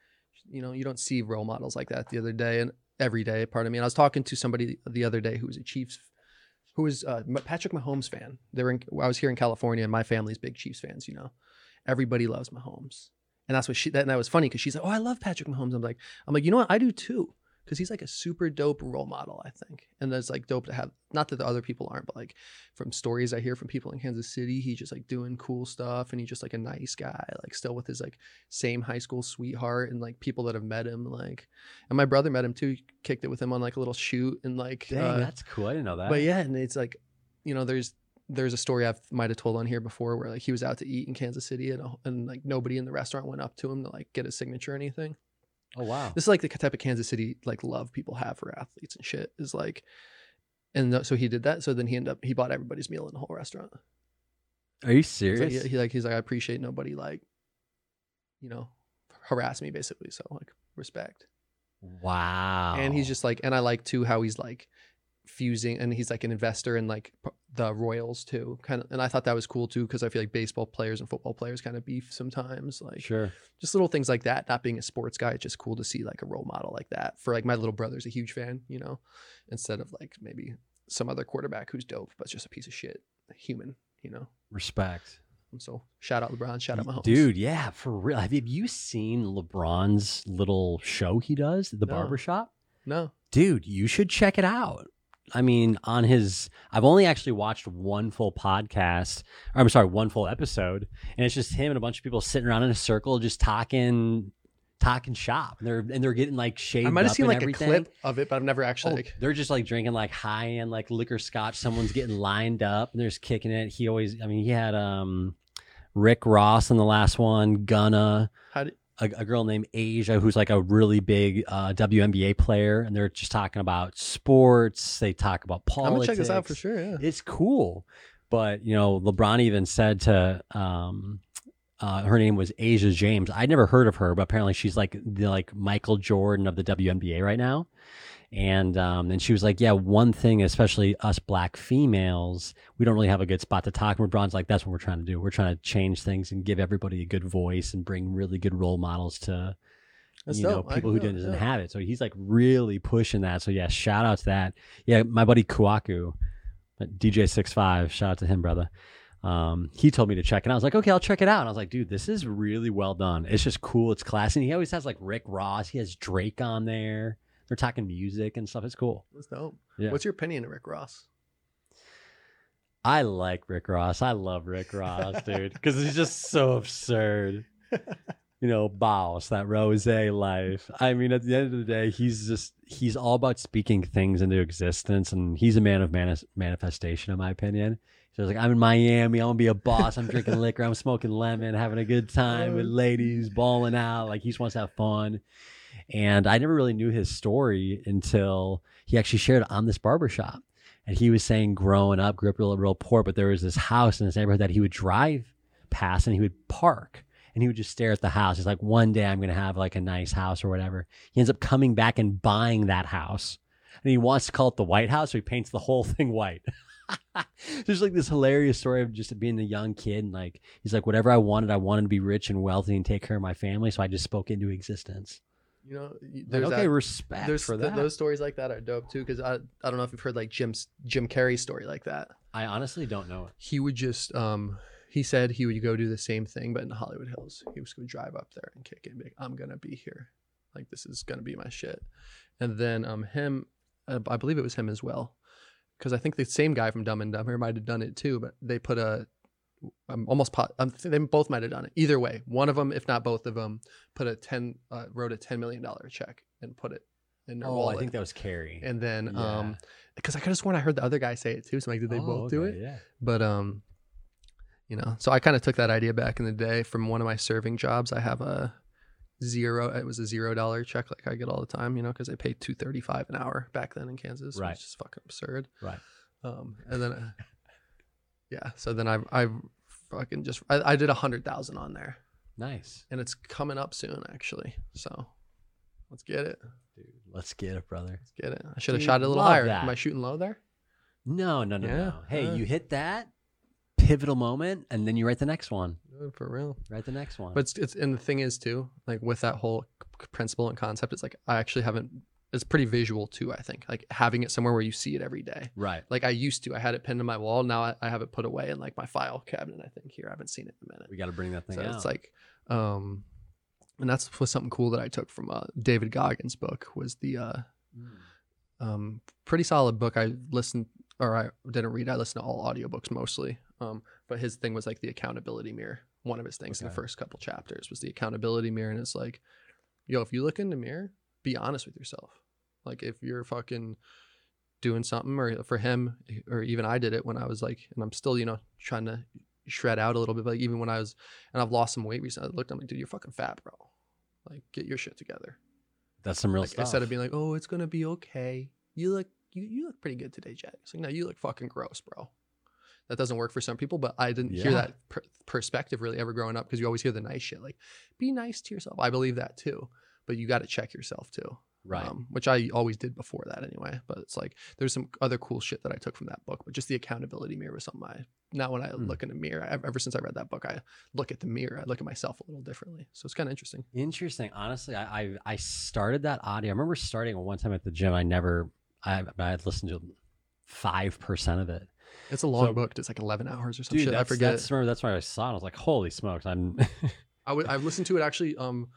Speaker 2: you know, you don't see role models like that the other day and every day. Part of me, and I was talking to somebody the other day who was a Chiefs, who was uh, Patrick Mahomes fan. They were in, I was here in California, and my family's big Chiefs fans. You know, everybody loves Mahomes. And that's what she that, and that was funny because she's like, Oh, I love Patrick Mahomes. I'm like, I'm like, you know what? I do too. Because he's like a super dope role model, I think. And that's like dope to have not that the other people aren't, but like from stories I hear from people in Kansas City, he's just like doing cool stuff and he's just like a nice guy, like still with his like same high school sweetheart and like people that have met him. Like and my brother met him too, kicked it with him on like a little shoot and like
Speaker 3: Dang,
Speaker 2: uh,
Speaker 3: that's cool. I didn't know that.
Speaker 2: But yeah, and it's like, you know, there's there's a story I might have told on here before where like he was out to eat in Kansas City and, and like nobody in the restaurant went up to him to like get a signature or anything.
Speaker 3: Oh wow.
Speaker 2: This is like the type of Kansas City like love people have for athletes and shit is like, and so he did that. So then he ended up he bought everybody's meal in the whole restaurant.
Speaker 3: Are you serious?
Speaker 2: like, he like he's like I appreciate nobody like, you know, harass me basically. So like respect.
Speaker 3: Wow.
Speaker 2: And he's just like, and I like too how he's like fusing and he's like an investor in like the royals too kind of and i thought that was cool too because i feel like baseball players and football players kind of beef sometimes like
Speaker 3: sure.
Speaker 2: just little things like that not being a sports guy it's just cool to see like a role model like that for like my little brother's a huge fan you know instead of like maybe some other quarterback who's dope but just a piece of shit human you know
Speaker 3: Respect.
Speaker 2: so shout out lebron shout out Mahomes.
Speaker 3: Dude, yeah, for real. Have you, have you seen LeBron's little show he does, the
Speaker 2: No.
Speaker 3: barbershop?
Speaker 2: no
Speaker 3: Dude, you should check it out. I mean, on his, I've only actually watched one full podcast, or I'm sorry, one full episode, and it's just him and a bunch of people sitting around in a circle, just talking, talking shop. And they're and they're getting like shaved.
Speaker 2: i might have seen like
Speaker 3: everything.
Speaker 2: a clip of it but i've never actually
Speaker 3: Oh,
Speaker 2: like
Speaker 3: they're just like drinking like high end like liquor scotch. Someone's getting lined up and they're just kicking it. He always, I mean, he had um Rick Ross in the last one, Gunna,
Speaker 2: how did
Speaker 3: a, a girl named A'ja who's like a really big uh, WNBA player, and they're just talking about sports. They talk about politics.
Speaker 2: i'm gonna check this out for sure yeah
Speaker 3: It's cool, but you know, LeBron even said to um, uh, her name was A'ja James. I'd never heard of her, but apparently she's like the like Michael Jordan of the WNBA right now. And um, and she was like, yeah, one thing, especially us black females, we don't really have a good spot to talk. And LeBron's like, that's what we're trying to do. We're trying to change things and give everybody a good voice and bring really good role models to
Speaker 2: That's
Speaker 3: you know
Speaker 2: dope. I
Speaker 3: people who
Speaker 2: know,
Speaker 3: doesn't
Speaker 2: yeah.
Speaker 3: have it. So he's like really pushing that. So yeah, shout out to that. Yeah, my buddy Kuaku, DJ Six Five, shout out to him, brother. Um, he told me to check it. I was like, okay, I'll check it out. And I was like, dude, this is really well done. It's just cool. It's classy. And he always has like Rick Ross. He has Drake on there. They're talking music and stuff. It's cool.
Speaker 2: That's dope.
Speaker 3: Yeah.
Speaker 2: What's your opinion of Rick Ross?
Speaker 3: I like Rick Ross. I love Rick Ross, [laughs] dude, because he's just so absurd. [laughs] You know, boss, that rose life. I mean, at the end of the day, he's just, he's all about speaking things into existence. And he's a man of manis- manifestation, in my opinion. So it's like, I'm in Miami. I'm going to be a boss. I'm drinking [laughs] liquor. I'm smoking lemon, having a good time with oh, ladies, balling out. Like, he just wants to have fun. And I never really knew his story until he actually shared it on this barbershop. And he was saying, growing up, grew up real, real poor, but there was this house in this neighborhood that he would drive past and he would park and he would just stare at the house. He's like, one day I'm going to have like a nice house or whatever. He ends up coming back and buying that house. And he wants to call it the White House, so he paints the whole [laughs] thing white. [laughs] There's like this hilarious story of just being a young kid. And like, he's like, whatever I wanted, I wanted to be rich and wealthy and take care of my family. So I just spoke into existence.
Speaker 2: You know,
Speaker 3: Like,
Speaker 2: there's
Speaker 3: okay,
Speaker 2: that,
Speaker 3: respect
Speaker 2: there's
Speaker 3: for
Speaker 2: th-
Speaker 3: that.
Speaker 2: those stories like that are dope too. Because I I don't know if you've heard like Jim's Jim Carrey's story like that.
Speaker 3: I honestly don't know it.
Speaker 2: He would just um he said he would go do the same thing, but in the Hollywood Hills. He was going to drive up there and kick it and be like, I'm gonna be here, like this is gonna be my shit. And then um him, uh, I believe it was him as well, because I think the same guy from Dumb and Dumber might have done it too. But they put a I'm almost pot. I'm, they both might have done it. Either way, one of them, if not both of them, put a ten uh, wrote a ten million dollar check and put it in their
Speaker 3: Oh,
Speaker 2: wallet.
Speaker 3: I think that was Carrie.
Speaker 2: and then um because I could have sworn I heard the other guy say it too. So I'm like, did they
Speaker 3: Oh,
Speaker 2: both do it?
Speaker 3: Yeah.
Speaker 2: But um, you know, so I kind of took that idea back in the day from one of my serving jobs. I have a zero. It was a zero dollar check like I get all the time. You know, because I paid two thirty five an hour back then in Kansas,
Speaker 3: Right.
Speaker 2: which is fucking absurd.
Speaker 3: Right.
Speaker 2: Um, and then uh, yeah, so then I I fucking just I, I did a hundred thousand on there,
Speaker 3: Nice.
Speaker 2: and it's coming up soon actually. So let's get it.
Speaker 3: Dude, let's get it, brother.
Speaker 2: Let's get it. I should have
Speaker 3: Dude,
Speaker 2: shot it a little
Speaker 3: love
Speaker 2: higher.
Speaker 3: that.
Speaker 2: Am I shooting low there?
Speaker 3: No, no, no,
Speaker 2: Yeah,
Speaker 3: no. Hey,
Speaker 2: uh.
Speaker 3: you hit that pivotal moment, and then you write the next one.
Speaker 2: For real.
Speaker 3: Write the next one.
Speaker 2: But it's, it's and the thing is too, like with that whole c- principle and concept, it's like I actually haven't. It's pretty visual too. I think like having it somewhere where you see it every day.
Speaker 3: right.
Speaker 2: Like I used to, I had it pinned to my wall. Now I, I have it put away in like my file cabinet. I think here I haven't seen it in a minute.
Speaker 3: We got to bring that thing
Speaker 2: So
Speaker 3: out.
Speaker 2: it's like, um, and that's was something cool that I took from uh, David Goggins' book was the uh,
Speaker 3: Mm.
Speaker 2: um, pretty solid book. I listened or I didn't read. I listened to all audiobooks mostly. Um, but his thing was like the accountability mirror. One of his things in the first couple chapters was the accountability mirror, and it's like, yo, if you look in the mirror, be honest with yourself. Like if you're fucking doing something, or for him, or even I did it when I was like, and I'm still, you know, trying to shred out a little bit. But like even when I was, and I've lost some weight recently, I looked, I'm like, dude, you're fucking fat, bro. Like get your shit together.
Speaker 3: That's some real
Speaker 2: Like
Speaker 3: stuff.
Speaker 2: instead of being like, "Oh, it's gonna be okay," you look you, you look pretty good today, Jack. It's like, no, you look fucking gross, bro. That doesn't work for some people, but I didn't hear that per- perspective really ever growing up because you always hear the nice shit, like be nice to yourself. I believe that too, but you got to check yourself too,
Speaker 3: right.
Speaker 2: um, which I always did before that anyway. But it's like there's some other cool shit that I took from that book, but just the accountability mirror was something I now when I
Speaker 3: Hmm.
Speaker 2: look in the mirror, I, ever since I read that book, I look at the mirror, I look at myself a little differently. So it's kind of interesting.
Speaker 3: Interesting. Honestly, I, I I started that audio. I remember starting one time at the gym. I never. I I had listened to five percent of it.
Speaker 2: It's a long
Speaker 3: So-
Speaker 2: book. It's like 11 hours or some
Speaker 3: Dude,
Speaker 2: shit.
Speaker 3: that's,
Speaker 2: I forget.
Speaker 3: That's, remember, that's why I saw it. I was like, "Holy smokes!" I'm.
Speaker 2: I would I've listened to it actually um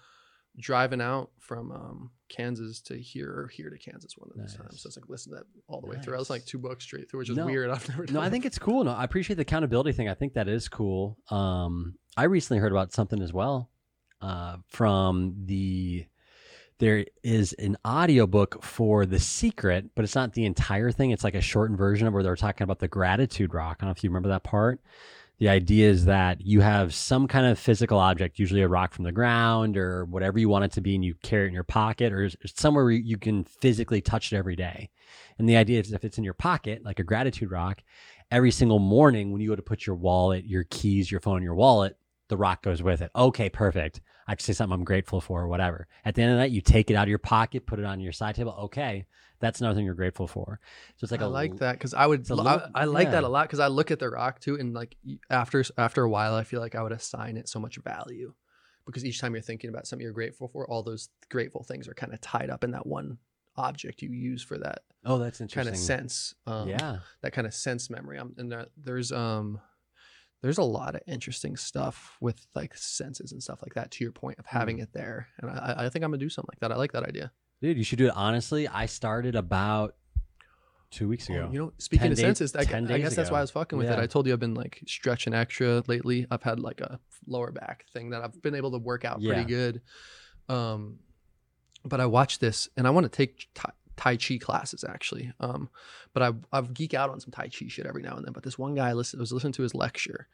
Speaker 2: driving out from um Kansas to here or here to Kansas one of those times. So it's like listen to that all the way through. I was like two books straight through, which is
Speaker 3: No.
Speaker 2: weird. [laughs] I've never done
Speaker 3: no, I think it's cool. No, I appreciate the accountability thing. I think that is cool. Um, I recently heard about something as well uh, from the. There is an audiobook for The Secret, but it's not the entire thing. It's like a shortened version of where they're talking about the gratitude rock. I don't know if you remember that part. The idea is that you have some kind of physical object, usually a rock from the ground or whatever you want it to be, and you carry it in your pocket or somewhere where you can physically touch it every day. And the idea is if it's in your pocket, like a gratitude rock, every single morning when you go to put your wallet, your keys, your phone your wallet, the rock goes with it. Okay, perfect. I can say something I'm grateful for or whatever. At the end of that, you take it out of your pocket, put it on your side table. Okay, that's another thing you're grateful for. So it's like
Speaker 2: I
Speaker 3: a
Speaker 2: like that because I would
Speaker 3: little-
Speaker 2: I, like that a lot because I look at the rock too and like after after a while I feel like I would assign it so much value because each time you're thinking about something you're grateful for, all those grateful things are kind of tied up in that one object you use for that
Speaker 3: Oh, that's interesting.
Speaker 2: kind of sense. Um,
Speaker 3: yeah.
Speaker 2: that kind of sense memory. Um, and there, there's um there's a lot of interesting stuff with like senses and stuff like that. To your point of having
Speaker 3: Hmm.
Speaker 2: it there, and I, I think I'm gonna do something like that. I like that idea.
Speaker 3: Dude, you should do it honestly. I started about two weeks ago.
Speaker 2: Oh, you know, speaking
Speaker 3: 10
Speaker 2: of
Speaker 3: days-
Speaker 2: senses, I, I guess that's why. I was fucking with it. I told you I've been like stretching extra lately. I've had like a lower back thing that I've been able to work out
Speaker 3: Yeah.
Speaker 2: pretty good. Um, but I watched this and I want to take tai, tai Chi classes actually. Um, but I I've geek out on some Tai Chi shit every now and then. But this one guy I listened, was listening to his lecture,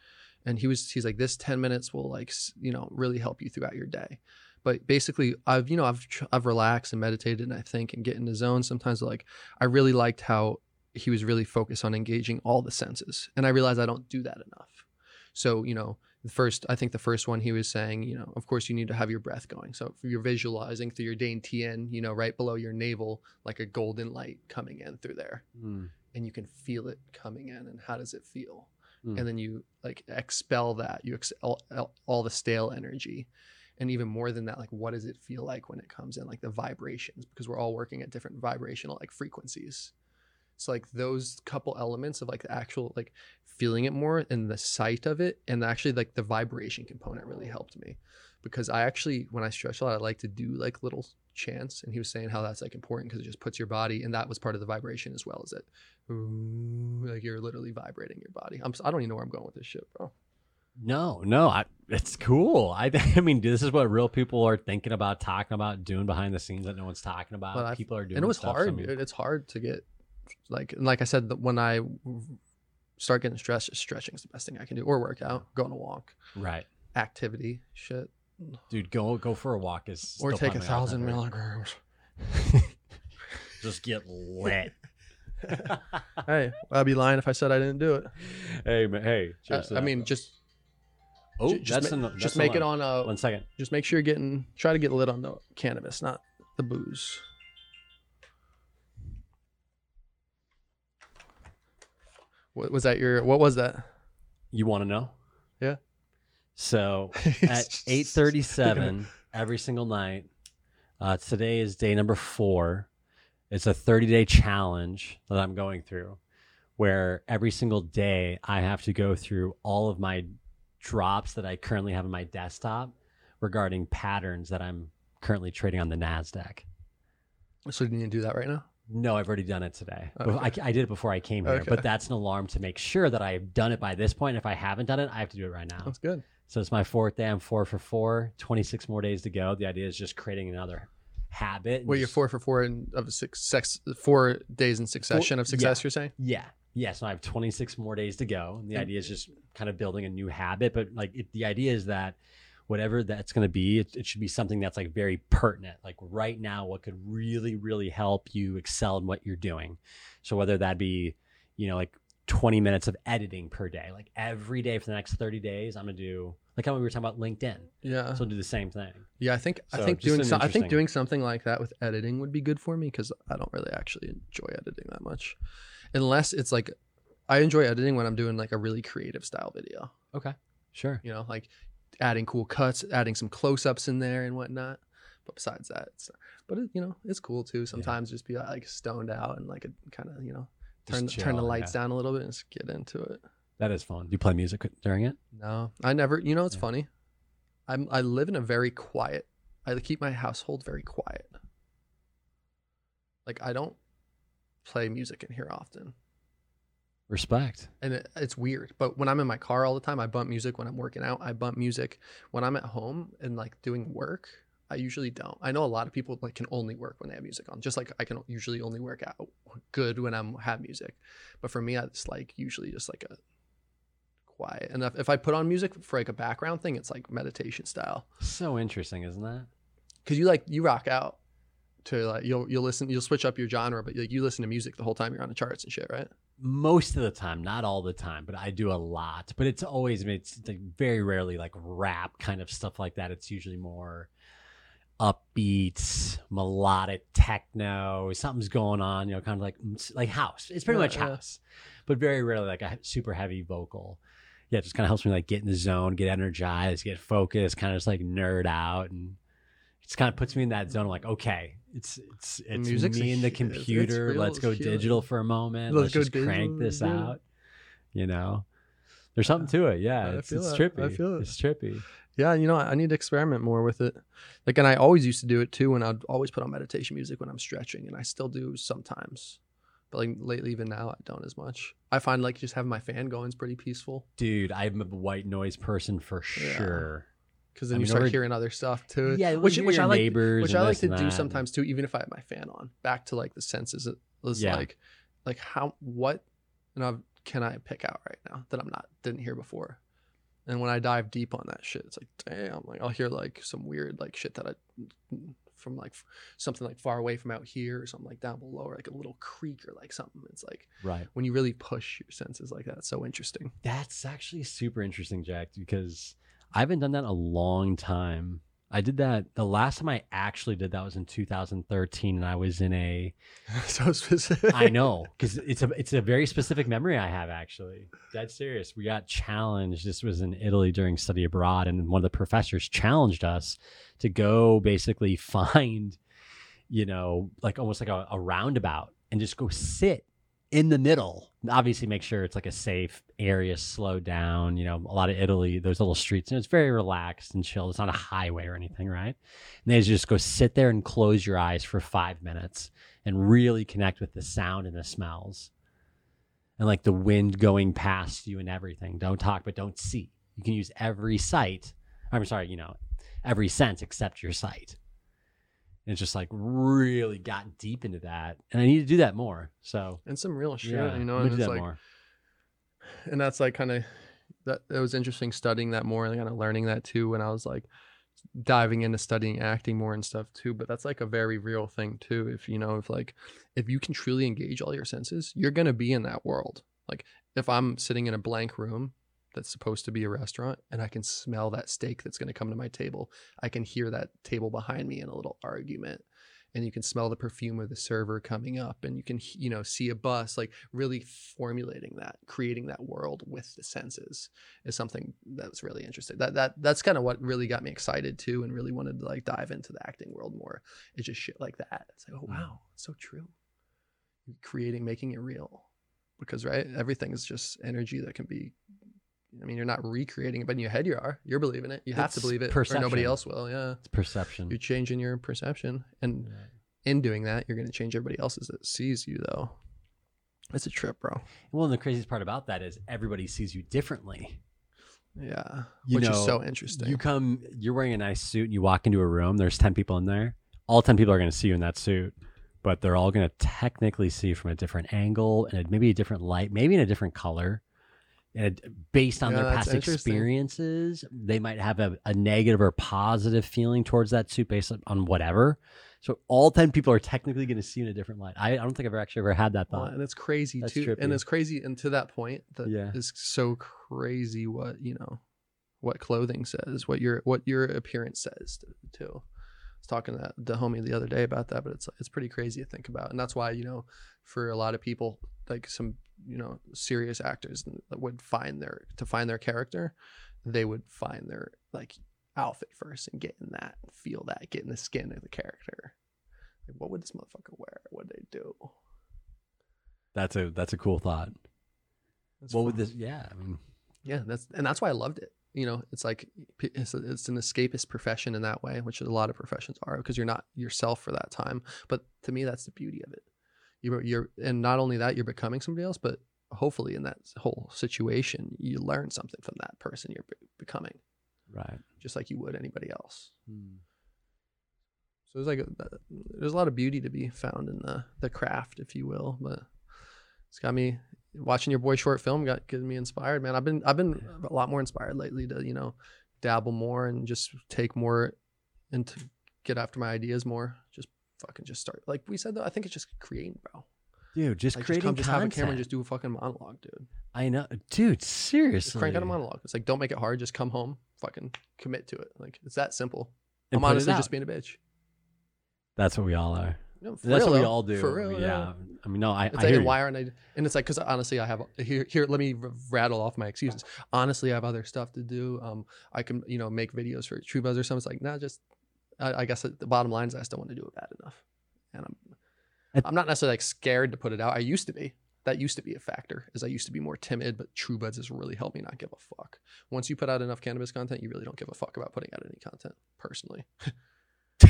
Speaker 2: and he was he's like, this ten minutes will like you know really help you throughout your day. But basically, I've you know I've I've relaxed and meditated and I think and get in the zone. Sometimes like I really liked how he was really focused on engaging all the senses. And I realized I don't do that enough. So, you know, the first, I think the first one he was saying, you know, of course you need to have your breath going. So if you're visualizing through your Dantian, you know, right below your navel, like a golden light coming in through there
Speaker 3: Mm,
Speaker 2: and you can feel it coming in. And how does it feel?
Speaker 3: Mm.
Speaker 2: And then you like expel that, you expel all the stale energy. And even more than that, like what does it feel like when it comes in, like the vibrations, because we're all working at different vibrational like frequencies. So like those couple elements of like the actual like feeling it more and the sight of it and actually like the vibration component really helped me because I actually when I stretch a lot I like to do like little chants and he was saying how that's like important because it just puts your body and that was part of the vibration as well as it ooh, like you're literally vibrating your body. I'm I don't even know where I'm going with this shit, bro.
Speaker 3: No, no, I, it's cool. I, [laughs] I mean, this is what real people are thinking about, talking about, doing behind the scenes that no one's talking about.
Speaker 2: But I-
Speaker 3: people are doing.
Speaker 2: and it was
Speaker 3: I
Speaker 2: hard, dude. It's hard to get like like I said when I start getting stressed, just stretching is the best thing I can do or work out, go on a walk,
Speaker 3: right,
Speaker 2: activity, shit.
Speaker 3: dude. Go go for a walk is
Speaker 2: or take a
Speaker 3: probably my all-time
Speaker 2: thousand milligrams. [laughs]
Speaker 3: Just get lit. [laughs]
Speaker 2: hey, I'd be lying if I said I didn't do it.
Speaker 3: hey, man, hey.
Speaker 2: Uh,
Speaker 3: to
Speaker 2: I mean, just
Speaker 3: oh,
Speaker 2: just,
Speaker 3: that's
Speaker 2: ma-
Speaker 3: an,
Speaker 2: just
Speaker 3: that's
Speaker 2: make it on a
Speaker 3: One second.
Speaker 2: just make sure you're getting try to get lit on the cannabis, not the booze. What was that your what was that?
Speaker 3: You want to know?
Speaker 2: Yeah.
Speaker 3: So [laughs] at eight thirty-seven every single night. Uh, today is day number four. It's a thirty-day challenge that I'm going through, where every single day I have to go through all of my drops that I currently have on my desktop regarding patterns that I'm currently trading on the Nasdaq.
Speaker 2: So you need to do that right now?
Speaker 3: No, I've already done it today. Oh,
Speaker 2: okay.
Speaker 3: I, I did it before I came here,
Speaker 2: Okay.
Speaker 3: but that's an alarm to make sure that I've done it by this point. If I haven't done it, I have to do it right now.
Speaker 2: That's good.
Speaker 3: So it's my fourth day. I'm four for four. 26 more days to go. The idea is just creating another habit.
Speaker 2: Well, you're four for four in, of six, sex, four days in succession of success.
Speaker 3: yeah.
Speaker 2: You're saying?
Speaker 3: Yeah. Yeah. So I have 26 more days to go. And the
Speaker 2: And-
Speaker 3: idea is just kind of building a new habit. But like it, the idea is that whatever that's going to be, it, it should be something that's like very pertinent. Like right now, what could really, really help you excel in what you're doing. So whether that be, you know, like 20 minutes of editing per day, like every day for the next 30 days, I'm going to do, like how we were talking about LinkedIn.
Speaker 2: Yeah.
Speaker 3: So I'll do the same thing.
Speaker 2: Yeah, I think I think doing so, I think doing something like that with editing would be good for me because I don't really actually enjoy editing that much, unless it's like I enjoy editing when I'm doing like a really creative style video.
Speaker 3: Okay. Sure.
Speaker 2: You know, like adding cool cuts, adding some close-ups in there and whatnot. But besides that, it's but it, you know it's cool too. Sometimes just be like stoned out and like kind of you know turn
Speaker 3: Just
Speaker 2: turn the lights
Speaker 3: yeah.
Speaker 2: down a little bit and just get into it.
Speaker 3: That is fun. Do you play music during it?
Speaker 2: No, I never. You know, it's
Speaker 3: Yeah.
Speaker 2: funny. I'm I live in a very quiet. I keep my household very quiet. Like I don't play music in here often,
Speaker 3: Respect.
Speaker 2: and it, it's weird. But when I'm in my car all the time, I bump music. When I'm working out, I bump music. When I'm at home and like doing work, I usually don't. I know a lot of people like can only work when they have music on. Just like I can usually only work out good when I'm have music. But for me, I just like usually just like a quiet. And if, if I put on music for like a background thing, it's like meditation style.
Speaker 3: So interesting, isn't that?
Speaker 2: Cause you like you rock out to like you'll you'll listen you'll switch up your genre, but like you listen to music the whole time you're on the charts and shit, right?
Speaker 3: Most of the time, not all the time, but I do a lot. But it's always it's like very rarely like rap kind of stuff like that. It's usually more upbeat, melodic techno. Something's going on, you know, kind of like mm, like house. It's pretty
Speaker 2: Yeah,
Speaker 3: much
Speaker 2: yeah.
Speaker 3: house, but very rarely like a super heavy vocal. Yeah, it just kind of helps me like get in the zone, get energized, get focused, kind of just like nerd out, and it just kind of puts me in that zone. I'm like, okay, it's it's it's
Speaker 2: Music's
Speaker 3: me and the
Speaker 2: hu- it's- it's
Speaker 3: computer.
Speaker 2: real
Speaker 3: Let's go digital for a moment.
Speaker 2: Let's
Speaker 3: Let's,
Speaker 2: go
Speaker 3: just crank this
Speaker 2: yeah.
Speaker 3: out. You know, there's something to it. Yeah,
Speaker 2: I
Speaker 3: it's, it's
Speaker 2: it.
Speaker 3: trippy.
Speaker 2: I feel it.
Speaker 3: It's trippy.
Speaker 2: Yeah, you know, I need to experiment more with it. Like, and I always used to do it too, and I'd always put on meditation music when I'm stretching, and I still do sometimes. But like lately, even now, I don't as much. I find like just having my fan going is pretty peaceful
Speaker 3: Dude, I'm a white noise person for
Speaker 2: Yeah.
Speaker 3: sure.
Speaker 2: Because then
Speaker 3: I
Speaker 2: you
Speaker 3: mean,
Speaker 2: start hearing other stuff too.
Speaker 3: Yeah,
Speaker 2: which
Speaker 3: you hear
Speaker 2: which I like,
Speaker 3: neighbors
Speaker 2: which I like to do
Speaker 3: that.
Speaker 2: sometimes too, even if I have my fan on. Back to like the senses, it was
Speaker 3: Yeah.
Speaker 2: like, like how what, you know, can I pick out right now that I'm not didn't hear before. And when I dive deep on that shit, it's like, damn, like I'll hear like some weird like shit that I from like f- something like far away from out here or something like down below or like a little creek or like something. It's like
Speaker 3: Right.
Speaker 2: when you really push your senses like that, it's so interesting.
Speaker 3: That's actually super interesting, Jack, because I haven't done that in a long time. I did that the last time I actually did that was in 2013, and I was in a. [laughs]
Speaker 2: so specific.
Speaker 3: I know because it's a it's a very specific memory I have actually. Dead serious. We got challenged. This was in Italy during study abroad, and one of the professors challenged us to go basically [laughs] find, you know, like almost like a, a roundabout and just go sit in the middle. Obviously, make sure it's like a safe area, slow down. You know, a lot of Italy, those little streets, and it's very relaxed and chill. It's not a highway or anything, right? And they just go sit there and close your eyes for five minutes and really connect with the sound and the smells and like the wind going past you and everything. Don't talk, but don't see. You can use every sight. I'm sorry, you know, every sense except your sight. And just like really got deep into that. And I need to do that more. So,
Speaker 2: and some real shit,
Speaker 3: yeah,
Speaker 2: you know, and
Speaker 3: gonna do
Speaker 2: it's
Speaker 3: that
Speaker 2: like,
Speaker 3: more.
Speaker 2: and that's like kind of that it was interesting studying that more and kind of learning that too when I was like diving into studying acting more and stuff too but that's like a very real thing too if you know if like if you can truly engage all your senses you're to be in that world like if I'm sitting in a blank room that's supposed to be a restaurant and I can smell that steak that's going to come to my table. I can hear that table behind me in a little argument and you can smell the perfume of the server coming up and you can you know see a bus like really formulating that creating that world with the senses is something that was really interesting. That that that's kind of what really got me excited too and really wanted to like dive into the acting world more it's just shit like that. It's like oh
Speaker 3: Mm.
Speaker 2: wow it's so true. Creating making it real because right everything is just energy that can be I mean, you're not recreating it, but in your head you are. You're believing it. You have to believe it, or nobody else will. Yeah,
Speaker 3: It's perception.
Speaker 2: you're changing your perception, and in doing that, you're going to change everybody else's that sees you. Though, it's a trip, bro.
Speaker 3: Well, and the craziest part about that is everybody sees you differently.
Speaker 2: Yeah,
Speaker 3: You
Speaker 2: which
Speaker 3: know,
Speaker 2: is so interesting.
Speaker 3: You come, you're wearing a nice suit, and you walk into a room. There's ten people in there. All ten people are going to see you in that suit, but they're all going to technically see you from a different angle and maybe a different light, maybe in a different color. And based on
Speaker 2: Yeah,
Speaker 3: their past experiences, they might have a, a negative or positive feeling towards that suit based on- whatever. So all ten people are technically going to see in a different light. I, I don't think I've actually ever had that
Speaker 2: Well,
Speaker 3: thought.
Speaker 2: and it's crazy
Speaker 3: That's
Speaker 2: too.
Speaker 3: trippy.
Speaker 2: And it's crazy, and to that point, that is
Speaker 3: Yeah.
Speaker 2: so crazy. What you know, what clothing says, what your what your appearance says too. I was talking to that, the homie the other day about that, but it's it's pretty crazy to think about, and that's why you know, for a lot of people, like some you know serious actors that would find their to find their character, they would find their like outfit first and get in that, feel that, get in the skin of the character. Like, what would this motherfucker wear? What would they do?
Speaker 3: That's a that's a cool thought.
Speaker 2: That's
Speaker 3: what would this? Yeah, I mean,
Speaker 2: Yeah, that's and that's why I loved it. You know, it's like it's, a, it's an escapist profession in that way, which a lot of professions are, because you're not yourself for that time. But to me, that's the beauty of it. You're you're and not only that, you're becoming somebody else, but hopefully in that whole situation, you learn something from that person you're be- becoming,
Speaker 3: right.
Speaker 2: just like you would anybody else. Hmm. So there's like a, there's a lot of beauty to be found in the the craft, if you will. But it's got me watching your boy short film got getting me inspired, man. I've been I've been a lot more inspired lately to you know dabble more and just take more and to get after my ideas more. Just fucking just start like we said though. I think it's just creating, bro.
Speaker 3: Dude, just
Speaker 2: Like just come, just have a camera, and just do a fucking monologue, dude.
Speaker 3: I know, dude.
Speaker 2: Just
Speaker 3: Seriously,
Speaker 2: crank out a monologue. It's like don't make it hard. Just come home, fucking commit to it. Like it's that simple.
Speaker 3: And
Speaker 2: I'm honestly just being a bitch.
Speaker 3: That's what we all are.
Speaker 2: No,
Speaker 3: That's
Speaker 2: real,
Speaker 3: what we all do.
Speaker 2: For real,
Speaker 3: yeah.
Speaker 2: yeah.
Speaker 3: I mean, no, I,
Speaker 2: It's
Speaker 3: I
Speaker 2: like, and why aren't I? And it's like, because honestly, I have here. Here, let me r- rattle off my excuses. Honestly, I have other stuff to do. Um, I can, you know, make videos for True Buds or something. It's like, nah, just. I, I guess the bottom line is I still want to do it bad enough, and I'm. I'm not necessarily like scared to put it out. I used to be. That used to be a factor. Is I used to be more timid, but True Buds has really helped me not give a fuck. Once you put out enough cannabis content, you really don't give a fuck about putting out any content. Personally, [laughs]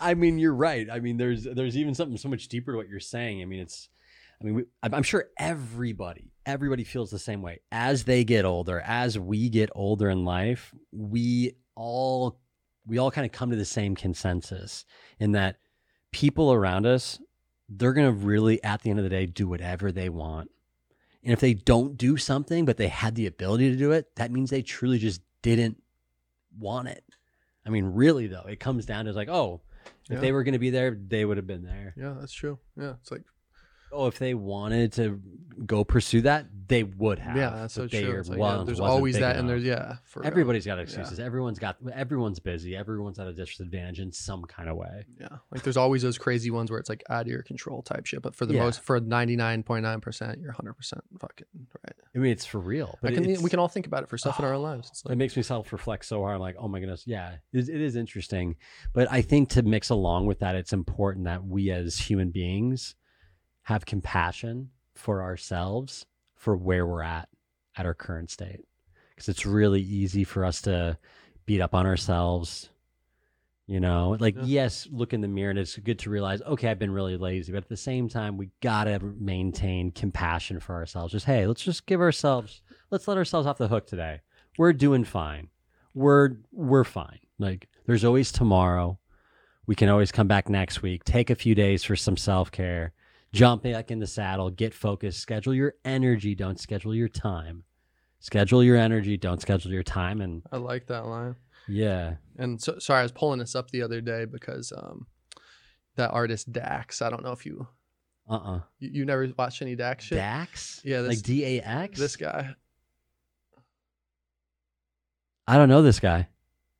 Speaker 3: I mean, you're right. I mean, there's there's even something so much deeper to what you're saying. I mean, it's. I mean, we, I'm sure everybody everybody feels the same way as they get older. As we get older in life, we all we all kind of come to the same consensus in that people around us they're going to really at the end of the day do whatever they want. And if they don't do something but they had the ability to do it, that means they truly just didn't want it. I mean, really though, it comes down to like, oh, if
Speaker 2: Yeah.
Speaker 3: they were going to be there, they would have been there.
Speaker 2: Yeah, that's true. Yeah, it's like
Speaker 3: Oh, if they wanted to go pursue that, they would have.
Speaker 2: yeah, that's so
Speaker 3: but
Speaker 2: true. like, yeah, there's always that, and there's yeah. For.
Speaker 3: Everybody's got excuses. Everyone's got. Everyone's busy. Everyone's at a disadvantage in some kind of way.
Speaker 2: Yeah, like there's always those crazy ones where it's like out of your control type shit. But for the
Speaker 3: Yeah.
Speaker 2: most, for 99.9 percent, you're 100 percent fucking right.
Speaker 3: I mean, it's for real. But
Speaker 2: can, we can all think about it for stuff in our own [sighs] lives. It's
Speaker 3: it makes me self reflect so hard. I'm like, oh my goodness, yeah, it, it is interesting. But I think to mix along with that, it's important that we as human beings have compassion for ourselves for where we're at at our current state. Because it's really easy for us to beat up on ourselves. You know, like,
Speaker 2: Yeah.
Speaker 3: yes, look in the mirror and it's good to realize, okay, I've been really lazy. But at the same time, we got to maintain compassion for ourselves. Just, hey, let's just give ourselves, let's let ourselves off the hook today. We're doing fine. We're, we're fine. Like, there's always tomorrow. We can always come back next week, take a few days for some self care, jump back in the saddle, get focused, schedule your energy, don't schedule your time. Schedule your energy, don't schedule your time. And
Speaker 2: I like that line.
Speaker 3: yeah,
Speaker 2: And so, sorry, I was pulling this up the other day because um, that artist Dax. I don't know if you
Speaker 3: uh uh
Speaker 2: you, you never watched any Dax shit.
Speaker 3: Dax?
Speaker 2: Yeah, this-
Speaker 3: like D A X?
Speaker 2: This guy.
Speaker 3: I don't know this guy.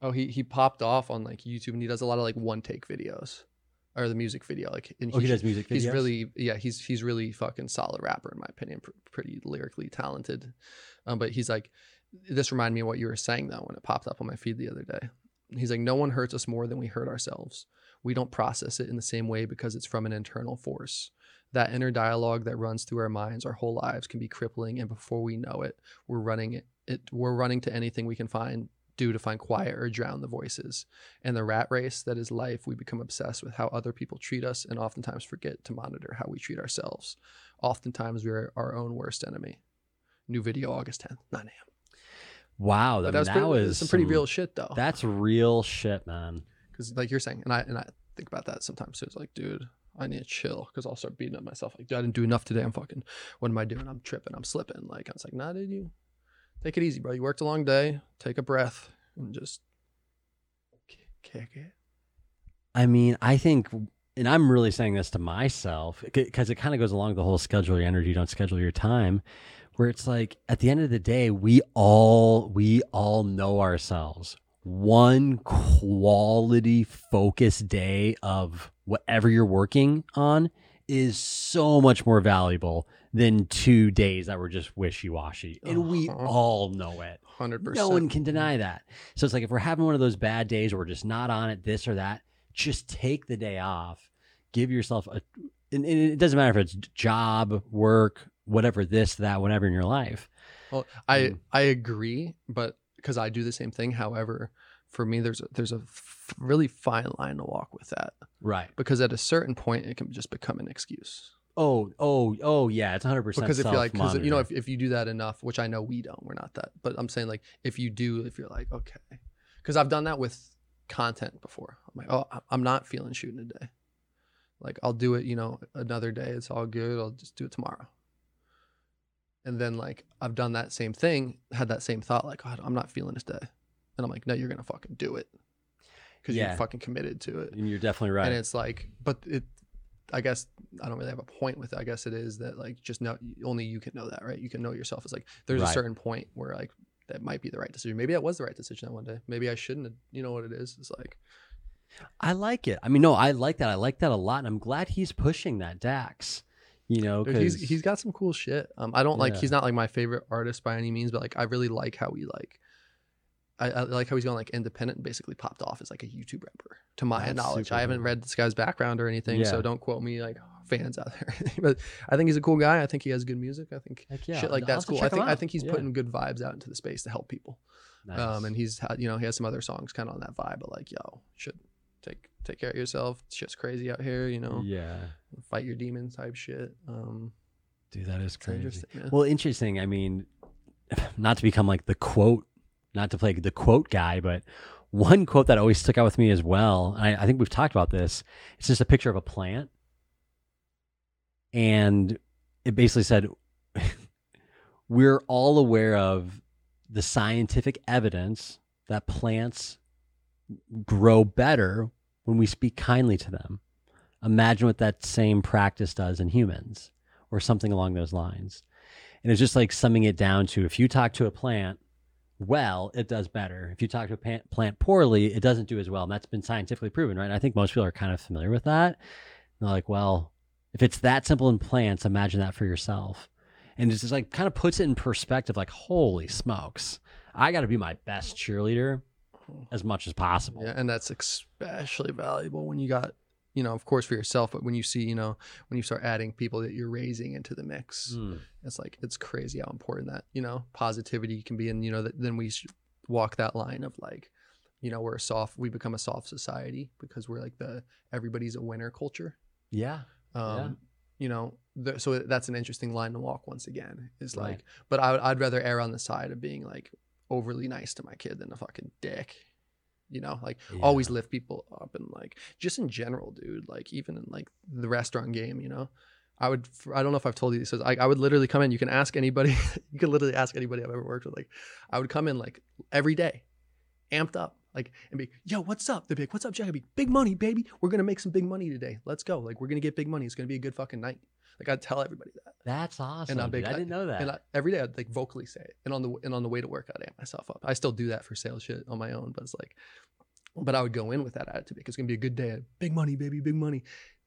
Speaker 2: Oh, he he popped off on like YouTube and he does a lot of like one take videos, or the music video. Like, and
Speaker 3: Oh, he does music videos.
Speaker 2: He's really yeah. He's he's really fucking solid rapper in my opinion. Pr- pretty lyrically talented, um, but he's like, this reminded me of what you were saying though when it popped up on my feed the other day. He's like, no one hurts us more than we hurt ourselves. We don't process it in the same way because it's from an internal force. That inner dialogue that runs through our minds our whole lives can be crippling, and before we know it, we're running it. it we're running to anything we can find do to find quiet or drown the voices. And the rat race that is life, we become obsessed with how other people treat us and oftentimes forget to monitor how we treat ourselves. Oftentimes, we're our own worst enemy. New video August 10th, 9 a.m.
Speaker 3: wow. That,
Speaker 2: that was,
Speaker 3: that
Speaker 2: pretty,
Speaker 3: was
Speaker 2: some pretty real shit, though.
Speaker 3: That's real shit, man.
Speaker 2: Because, like you're saying, and I and I think about that sometimes too. It's like, dude, I need to chill because I'll start beating up myself. Like, dude, I didn't do enough today. I'm fucking, what am I doing? I'm tripping. I'm slipping. Like, I was like, nah, dude, you take it easy, bro. You worked a long day. Take a breath and just kick it.
Speaker 3: I mean, I think, and I'm really saying this to myself because it kind of goes along the whole schedule your energy, don't schedule your time, where it's like at the end of the day, we all we all know ourselves. One quality focused day of whatever you're working on is so much more valuable than two days that were just wishy washy, and we
Speaker 2: Uh-huh.
Speaker 3: all know it.
Speaker 2: 100%.
Speaker 3: No one can deny that. So it's like if we're having one of those bad days where we're just not on it, this or that, just take the day off. Give yourself a, and, and it doesn't matter if it's job, work, whatever, this, that, whatever in your life.
Speaker 2: Well, I
Speaker 3: Mm.
Speaker 2: I agree, but because I do the same thing. However, for me, there's a, there's a really fine line to walk with that
Speaker 3: Right.
Speaker 2: because at a certain point, it can just become an excuse.
Speaker 3: Oh, oh, oh, yeah. It's 100%
Speaker 2: Because if you're like, because you know, if, if you do that enough, which I know we don't, we're not that, but I'm saying like, if you do, if you're like, okay, because I've done that with content before. I'm like, oh, I'm not feeling shooting today. Like I'll do it, you know, another day. It's all good. I'll just do it tomorrow. And then like I've done that same thing, had that same thought, like, God, I'm not feeling this day. And I'm like, no, you're gonna fucking do it. Because
Speaker 3: Yeah.
Speaker 2: you're fucking committed to it.
Speaker 3: and you're definitely right.
Speaker 2: And it's like, but it, I guess I don't really have a point with it. I guess it is that like just know only you can know that, right? You can know yourself. It's like there's
Speaker 3: Right.
Speaker 2: a certain point where like that might be the right decision. Maybe that was the right decision that one day. Maybe I shouldn't. Have, you know what it is? It's like
Speaker 3: I like it. I mean, no, I like that. I like that a lot. And I'm glad he's pushing that Dax, you know,
Speaker 2: dude, he's he's got some cool shit. Um, I don't like he's not like my favorite artist by any means, but like I really like how he like. I, I like how he's gone like independent and basically popped off as like a YouTube rapper. To my
Speaker 3: That's
Speaker 2: knowledge, I haven't read this guy's background or anything,
Speaker 3: Yeah.
Speaker 2: so don't quote me like fans out there. but I think he's a cool guy. I think he has good music. I think
Speaker 3: Heck yeah,
Speaker 2: shit like
Speaker 3: I'll
Speaker 2: that's cool. I think I think he's
Speaker 3: Yeah.
Speaker 2: putting good vibes out into the space to help people.
Speaker 3: Nice.
Speaker 2: Um, and he's had you know he has some other songs kind of on that vibe, but like yo, should take take care of yourself. Shit's crazy out here, you know.
Speaker 3: yeah,
Speaker 2: Fight your demons type shit. Um,
Speaker 3: dude, that is crazy.
Speaker 2: interesting. Yeah.
Speaker 3: Well, interesting. I mean, [laughs] not to become like the quote, not to play the quote guy, but one quote that always stuck out with me as well. I, I think we've talked about this. It's just a picture of a plant, and it basically said, [laughs] "We're all aware of the scientific evidence that plants grow better when we speak kindly to them. Imagine what that same practice does in humans or something along those lines. And it's just like summing it down to if you talk to a plant well, it does better. If you talk to a plant poorly, it doesn't do as well. And that's been scientifically proven, right? And I think most people are kind of familiar with that. And they're like, well, if it's that simple in plants, imagine that for yourself. And it's just like kind of puts it in perspective like, holy smokes, I got to be my best cheerleader as much as possible.
Speaker 2: Yeah, and that's especially valuable when you got, you know, of course for yourself, but when you see, you know, when you start adding people that you're raising into the mix,
Speaker 3: Mm.
Speaker 2: it's like it's crazy how important that, you know, positivity can be, and you know, that then we walk that line of like, you know, we're a soft, we become a soft society because we're like the everybody's a winner culture.
Speaker 3: Yeah.
Speaker 2: Um,
Speaker 3: Yeah.
Speaker 2: You know, the, so that's an interesting line to walk once again. Is
Speaker 3: Right.
Speaker 2: like, but I, I'd rather err on the side of being like overly nice to my kid than a fucking dick. You know, like always lift people up and like just in general, dude. Like even in like the restaurant game, you know, I would. I don't know if I've told you this. I, I would literally come in. You can ask anybody. [laughs] you can literally ask anybody I've ever worked with. Like, I would come in like every day, amped up, like and be, yo, what's up? They'd be like, what's up, Jack? I'd be, big money, baby. We're gonna make some big money today. Let's go. Like, we're gonna get big money. It's gonna be a good fucking night. Like, I'd tell everybody that.
Speaker 3: That's awesome. Dude.
Speaker 2: be-
Speaker 3: I didn't know that.
Speaker 2: And I, every day I'd like vocally say it. And on the and on the way to work, I'd amp myself up. I still do that for sales shit on my own, but it's like, but I would go in with that attitude because it's gonna be a good day. Big money, baby, big money.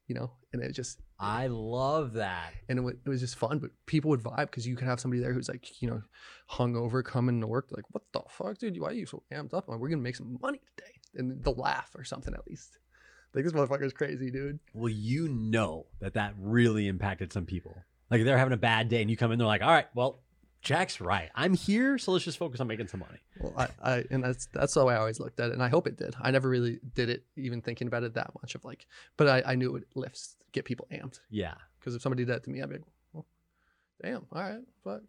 Speaker 2: You know, and it just
Speaker 3: I love that.
Speaker 2: and it, wa- it was just fun. But people would vibe because you could have somebody there who's like, you know, hungover coming to work, like, what the fuck, dude? Why are you so amped up? Like, we're gonna make some money today, and they'll laugh or something at least. Like this motherfucker's crazy, dude.
Speaker 3: Well, you know that that really impacted some people. Like they're having a bad day, and you come in, they're like, "All right, well, Jack's right. I'm here, so let's just focus on making some money."
Speaker 2: Well, I, I and that's that's the way I always looked at it, and I hope it did. I never really did it, even thinking about it that much of like, but I, I knew it would lift, get people amped.
Speaker 3: Yeah,
Speaker 2: Because if somebody did that to me, I'd be like, well, damn, all right, but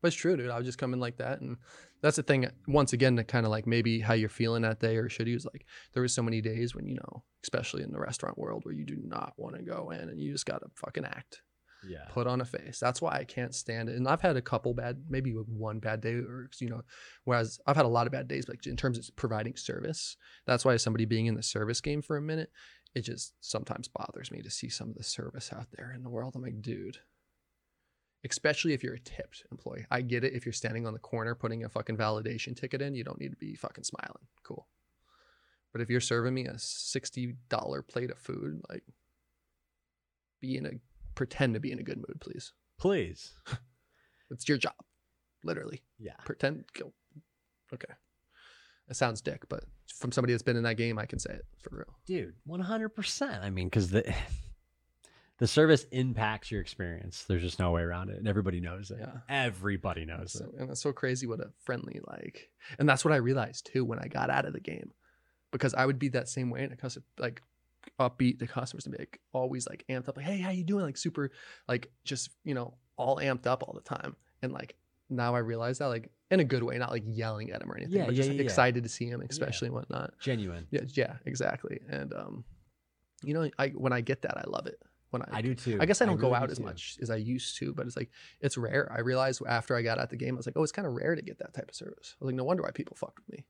Speaker 2: but it's true, dude. I would just come in like that, and that's the thing. Once again, to kind of like maybe how you're feeling that day or should you is like there was so many days when you know, especially in the restaurant world, where you do not want to go in and you just gotta fucking act
Speaker 3: yeah,
Speaker 2: put on a face. That's why I can't stand it. And I've had a couple bad, maybe one bad day, or you know, whereas I've had a lot of bad days. But in terms of providing service, that's why somebody being in the service game for a minute, it just sometimes bothers me to see some of the service out there in the world. I'm like, dude. Especially if you're a tipped employee. I get it if you're standing on the corner putting a fucking validation ticket in, you don't need to be fucking smiling. Cool. But if you're serving me a $60 plate of food, like be in a pretend to be in a good mood, please.
Speaker 3: please, [laughs]
Speaker 2: It's your job, literally.
Speaker 3: yeah,
Speaker 2: Pretend. Go. Okay. It sounds dick, but from somebody that's been in that game, I can say it for real.
Speaker 3: dude, one hundred percent. I mean, because the [laughs] the service impacts your experience. There's just no way around it, and everybody knows it.
Speaker 2: Yeah.
Speaker 3: Everybody knows
Speaker 2: So,
Speaker 3: it.
Speaker 2: and it's so crazy what a friendly like, and that's what I realized too when I got out of the game, because I would be that same way and it customer like upbeat to customers and be like always like amped up, like hey how you doing, like super like just you know all amped up all the time, and like now I realize that like in a good way, not like yelling at him or anything,
Speaker 3: Yeah,
Speaker 2: but
Speaker 3: yeah,
Speaker 2: just
Speaker 3: yeah,
Speaker 2: excited to see him, especially and whatnot.
Speaker 3: Genuine.
Speaker 2: Yeah, yeah, exactly. And um, you know, I when I get that, I love it. When I,
Speaker 3: I do too.
Speaker 2: I guess I don't go
Speaker 3: really
Speaker 2: out
Speaker 3: do
Speaker 2: as much as I used to, but it's like it's rare. I realized after I got out the game, I was like, oh, it's kind of rare to get that type of service. I was like, no wonder why people fucked with me,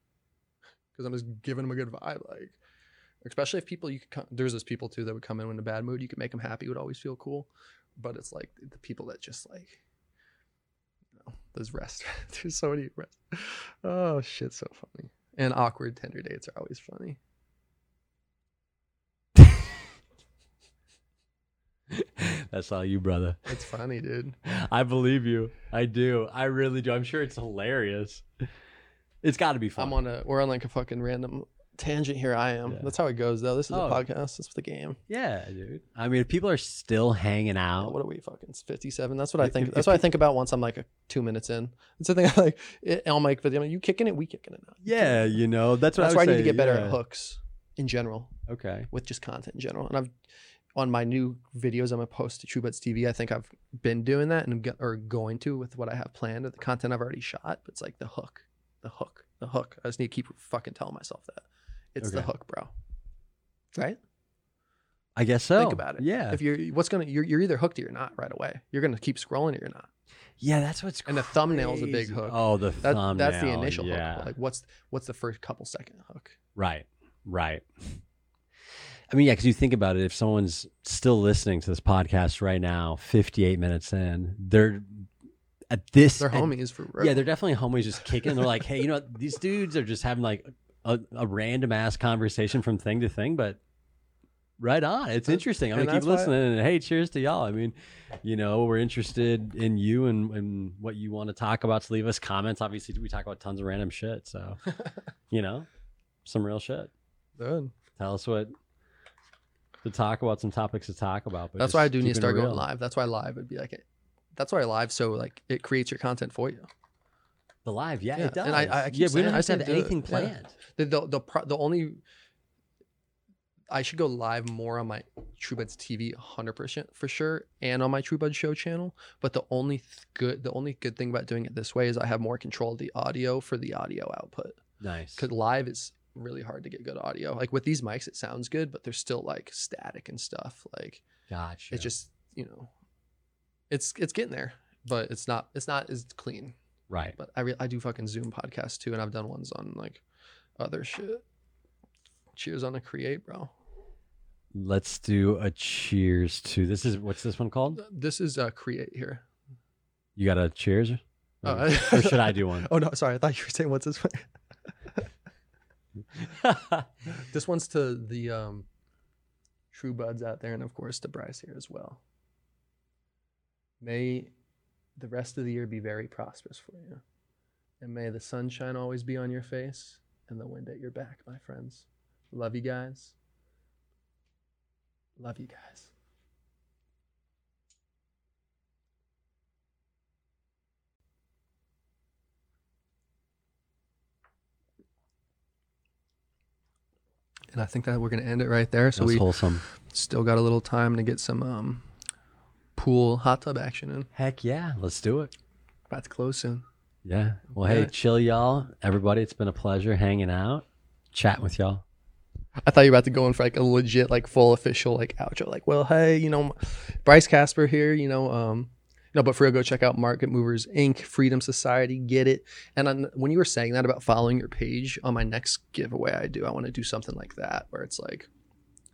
Speaker 2: because I'm just giving them a good vibe. Like, especially if people you could come, there's those people too that would come in in a bad mood. You could make them happy. Would always feel cool, but it's like the people that just like. you know, Those rest. [laughs] There's so many rest. Oh shit, so funny. And awkward tender dates are always funny. [laughs]
Speaker 3: That's all you, brother.
Speaker 2: It's funny, dude.
Speaker 3: I believe you. I do. I really do. I'm sure it's hilarious. It's got to be fun.
Speaker 2: I'm on a we're on like a fucking random tangent here. I am.
Speaker 3: Yeah.
Speaker 2: That's how it goes though. This is
Speaker 3: Oh.
Speaker 2: a podcast. This is the game.
Speaker 3: yeah, dude. I mean, if people are still hanging
Speaker 2: Yeah,
Speaker 3: out,
Speaker 2: what are we fucking 57? That's what I think.
Speaker 3: if-
Speaker 2: That's
Speaker 3: if
Speaker 2: what I think about once I'm like a, two minutes in. It's the thing I [laughs] like. It, I'll make video. You kicking it? We kicking it now.
Speaker 3: yeah, you know, that's what
Speaker 2: That's
Speaker 3: I
Speaker 2: why I need to get better
Speaker 3: yeah.
Speaker 2: at hooks in general
Speaker 3: Okay.
Speaker 2: with just content in general. And I've on my new videos I'm gonna post to TrueBuds TV. I think I've been doing that and or going to with what I have planned. The content I've already shot, but it's like the hook, the hook, the hook. I just need to keep fucking telling myself that it's the hook, bro. Right?
Speaker 3: I guess so.
Speaker 2: Think about it.
Speaker 3: Yeah.
Speaker 2: If you're what's gonna you're, you're either hooked or you're not right away. You're gonna keep scrolling or you're not.
Speaker 3: yeah, that's what's
Speaker 2: And the thumbnail's a big hook.
Speaker 3: Oh, the
Speaker 2: That,
Speaker 3: thumbnail.
Speaker 2: that's the initial
Speaker 3: yeah.
Speaker 2: hook. Like what's what's the first couple second hook?
Speaker 3: right. Right. I mean, yeah, because you think about it, if someone's still listening to this podcast right now, 58 minutes in, they're at this.
Speaker 2: They're
Speaker 3: at-
Speaker 2: homies for real.
Speaker 3: Yeah, they're definitely homies just kicking. They're like, hey, you know what? These dudes are just having like a, a random ass conversation from thing to thing, but right on. It's interesting. I'm to keep listening. And hey, cheers to y'all. I mean, you know, we're interested in you and, and what you want to talk about. So leave us comments. Obviously, we talk about tons of random shit. So, [laughs] you know, some real shit.
Speaker 2: Good.
Speaker 3: Tell us what to talk about, some topics to talk about. But
Speaker 2: That's why I do need to start going live. That's why live would be like, that's why live so like it creates your content for you.
Speaker 3: The live, yeah,
Speaker 2: Yeah,
Speaker 3: it does.
Speaker 2: and I- I keep
Speaker 3: yeah, we
Speaker 2: saying-
Speaker 3: don't
Speaker 2: I
Speaker 3: have to have
Speaker 2: do it.
Speaker 3: anything
Speaker 2: Yeah.
Speaker 3: planned.
Speaker 2: The the the, pro, the only I should go live more on my TrueBuds TV 100% for sure and on my TrueBuds show channel, but the only th- good the only good thing about doing it this way is I have more control of the audio for the audio output.
Speaker 3: Nice.
Speaker 2: Cuz live is really hard to get good audio. Like with these mics it sounds good, but there's still like static and stuff. Like
Speaker 3: Gotcha.
Speaker 2: it's just, you know, it's it's getting there, but it's not it's not as clean.
Speaker 3: right.
Speaker 2: But I re- I do fucking Zoom podcasts too, and I've done ones on like other shit. Cheers on a create, bro.
Speaker 3: Let's do a cheers to this. Is what's this one called?
Speaker 2: This is uh create here.
Speaker 3: You got a cheers? Or,
Speaker 2: Oh,
Speaker 3: or should I do one? [laughs]
Speaker 2: Oh no, sorry. I thought you were saying what's this one. [laughs] this one's to the um true buds out there, and of course to Bryce here as well. May the rest of the year be very prosperous for you, and may the sunshine always be on your face and the wind at your back, my friends. Love you guys. Love you guys. And I think that we're gonna end it right there. So
Speaker 3: That's
Speaker 2: we
Speaker 3: wholesome.
Speaker 2: still got a little time to get some um, pool hot tub action in.
Speaker 3: Heck yeah, let's do it.
Speaker 2: About to close soon.
Speaker 3: Yeah. Well, hey,
Speaker 2: Yeah.
Speaker 3: chill, y'all. Everybody, it's been a pleasure hanging out, chatting with y'all.
Speaker 2: I thought you were about to go in for like a legit, like full official, like outro. Like, well, hey, you know, Bryce Casper here. You know, um, no, but for real, go check out Market Movers Inc. Freedom Society. Get it. And on, when you were saying that about following your page on my next giveaway, I do. I want to do something like that where it's like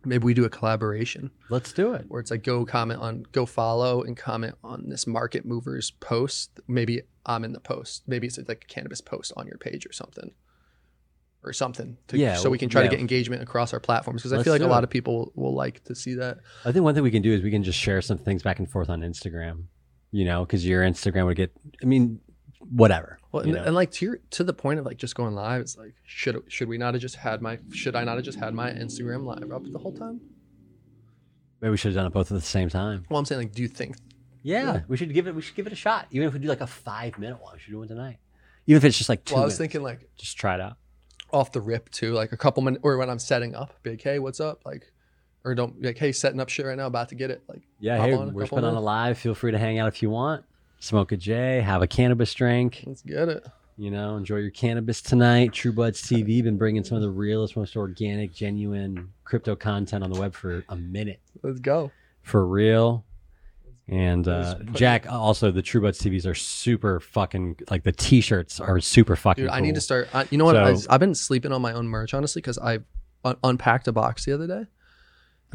Speaker 2: maybe we do a collaboration
Speaker 3: Let's do it.
Speaker 2: where it's like go comment on, go follow and comment on this Market Movers post. Maybe I'm in the post. Maybe it's like a cannabis post on your page or something. Or something, to,
Speaker 3: Yeah,
Speaker 2: so we can try
Speaker 3: yeah.
Speaker 2: to get engagement across our platforms because I feel like a lot
Speaker 3: it.
Speaker 2: of people will, will like to see that.
Speaker 3: I think one thing we can do is we can just share some things back and forth on Instagram. You know, because your Instagram would get. I mean, whatever.
Speaker 2: Well,
Speaker 3: you
Speaker 2: and,
Speaker 3: know?
Speaker 2: and like to your, to the point of like just going live, it's like should should we not have just had my should I not have just had my Instagram live up the whole time?
Speaker 3: Maybe we should have done it both at the same time.
Speaker 2: Well, I'm saying like, do you think?
Speaker 3: Yeah,
Speaker 2: Yeah.
Speaker 3: we should give it. We should give it a shot. Even if we do like a five minute one, we should do one tonight. Even if it's just like two.
Speaker 2: Well, I was
Speaker 3: minutes.
Speaker 2: thinking like
Speaker 3: just try it out.
Speaker 2: off the rip too, like a couple minutes, or when I'm setting up, big hey, what's up? Like, or don't like hey, setting up shit right now, about to get it. Like,
Speaker 3: Yeah, hey,
Speaker 2: on
Speaker 3: we're putting on a live. Feel free to hang out if you want. Smoke a J, have a cannabis drink.
Speaker 2: let's get it.
Speaker 3: You know, enjoy your cannabis tonight. True Buds TV been bringing some of the realest, most organic, genuine crypto content on the web for a minute,
Speaker 2: Let's go.
Speaker 3: for real. And uh, Jack, also the True Buds TVs are super fucking like the T-shirts are super fucking.
Speaker 2: Dude, I
Speaker 3: cool.
Speaker 2: need to start. I, you know what? I,
Speaker 3: So-
Speaker 2: I've been sleeping on my own merch honestly because I un- unpacked a box the other day,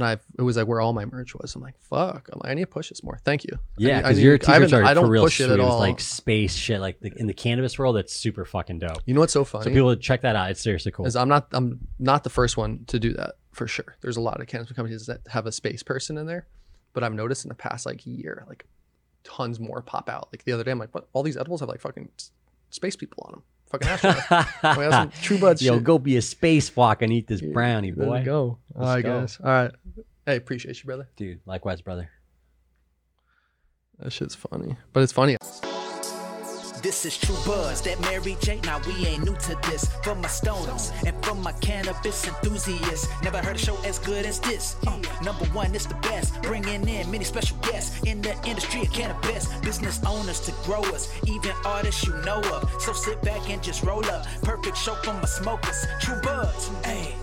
Speaker 2: and I it was like where all my merch was. I'm like, fuck. I'm like, I need to push this more. Thank you.
Speaker 3: Yeah, because your t-shirts are
Speaker 2: I don't
Speaker 3: for real
Speaker 2: push it
Speaker 3: sweet.
Speaker 2: at
Speaker 3: It's like space shit. Like the, in the cannabis world, that's super fucking dope.
Speaker 2: you know what's so funny?
Speaker 3: So people check that out. It's seriously cool.
Speaker 2: is I'm not I'm not the first one to do that for sure. There's a lot of cannabis companies that have a space person in there, but I've noticed in the past like year, like tons more pop out. Like the other day, I'm like, what? All these edibles have like fucking space people on them. Fucking astronauts. we have some True Buds [laughs]
Speaker 3: Yo,
Speaker 2: shit.
Speaker 3: go be a spacewalk and eat this brownie,
Speaker 2: There
Speaker 3: boy.
Speaker 2: we go. All
Speaker 3: Let's
Speaker 2: right,
Speaker 3: go.
Speaker 2: guys. All right. Hey, appreciate you, brother.
Speaker 3: Dude, likewise, brother.
Speaker 2: That shit's funny, but it's funny.
Speaker 1: This is True Buds, that Mary J. Now we ain't new to this. For my stoners and for my cannabis enthusiasts, never heard a show as good as this. Uh, number one, it's the best. Bringing in many special guests in the industry of cannabis. Business owners to growers, even artists you know of. So sit back and just roll up. Perfect show for my smokers. True Buds, hey.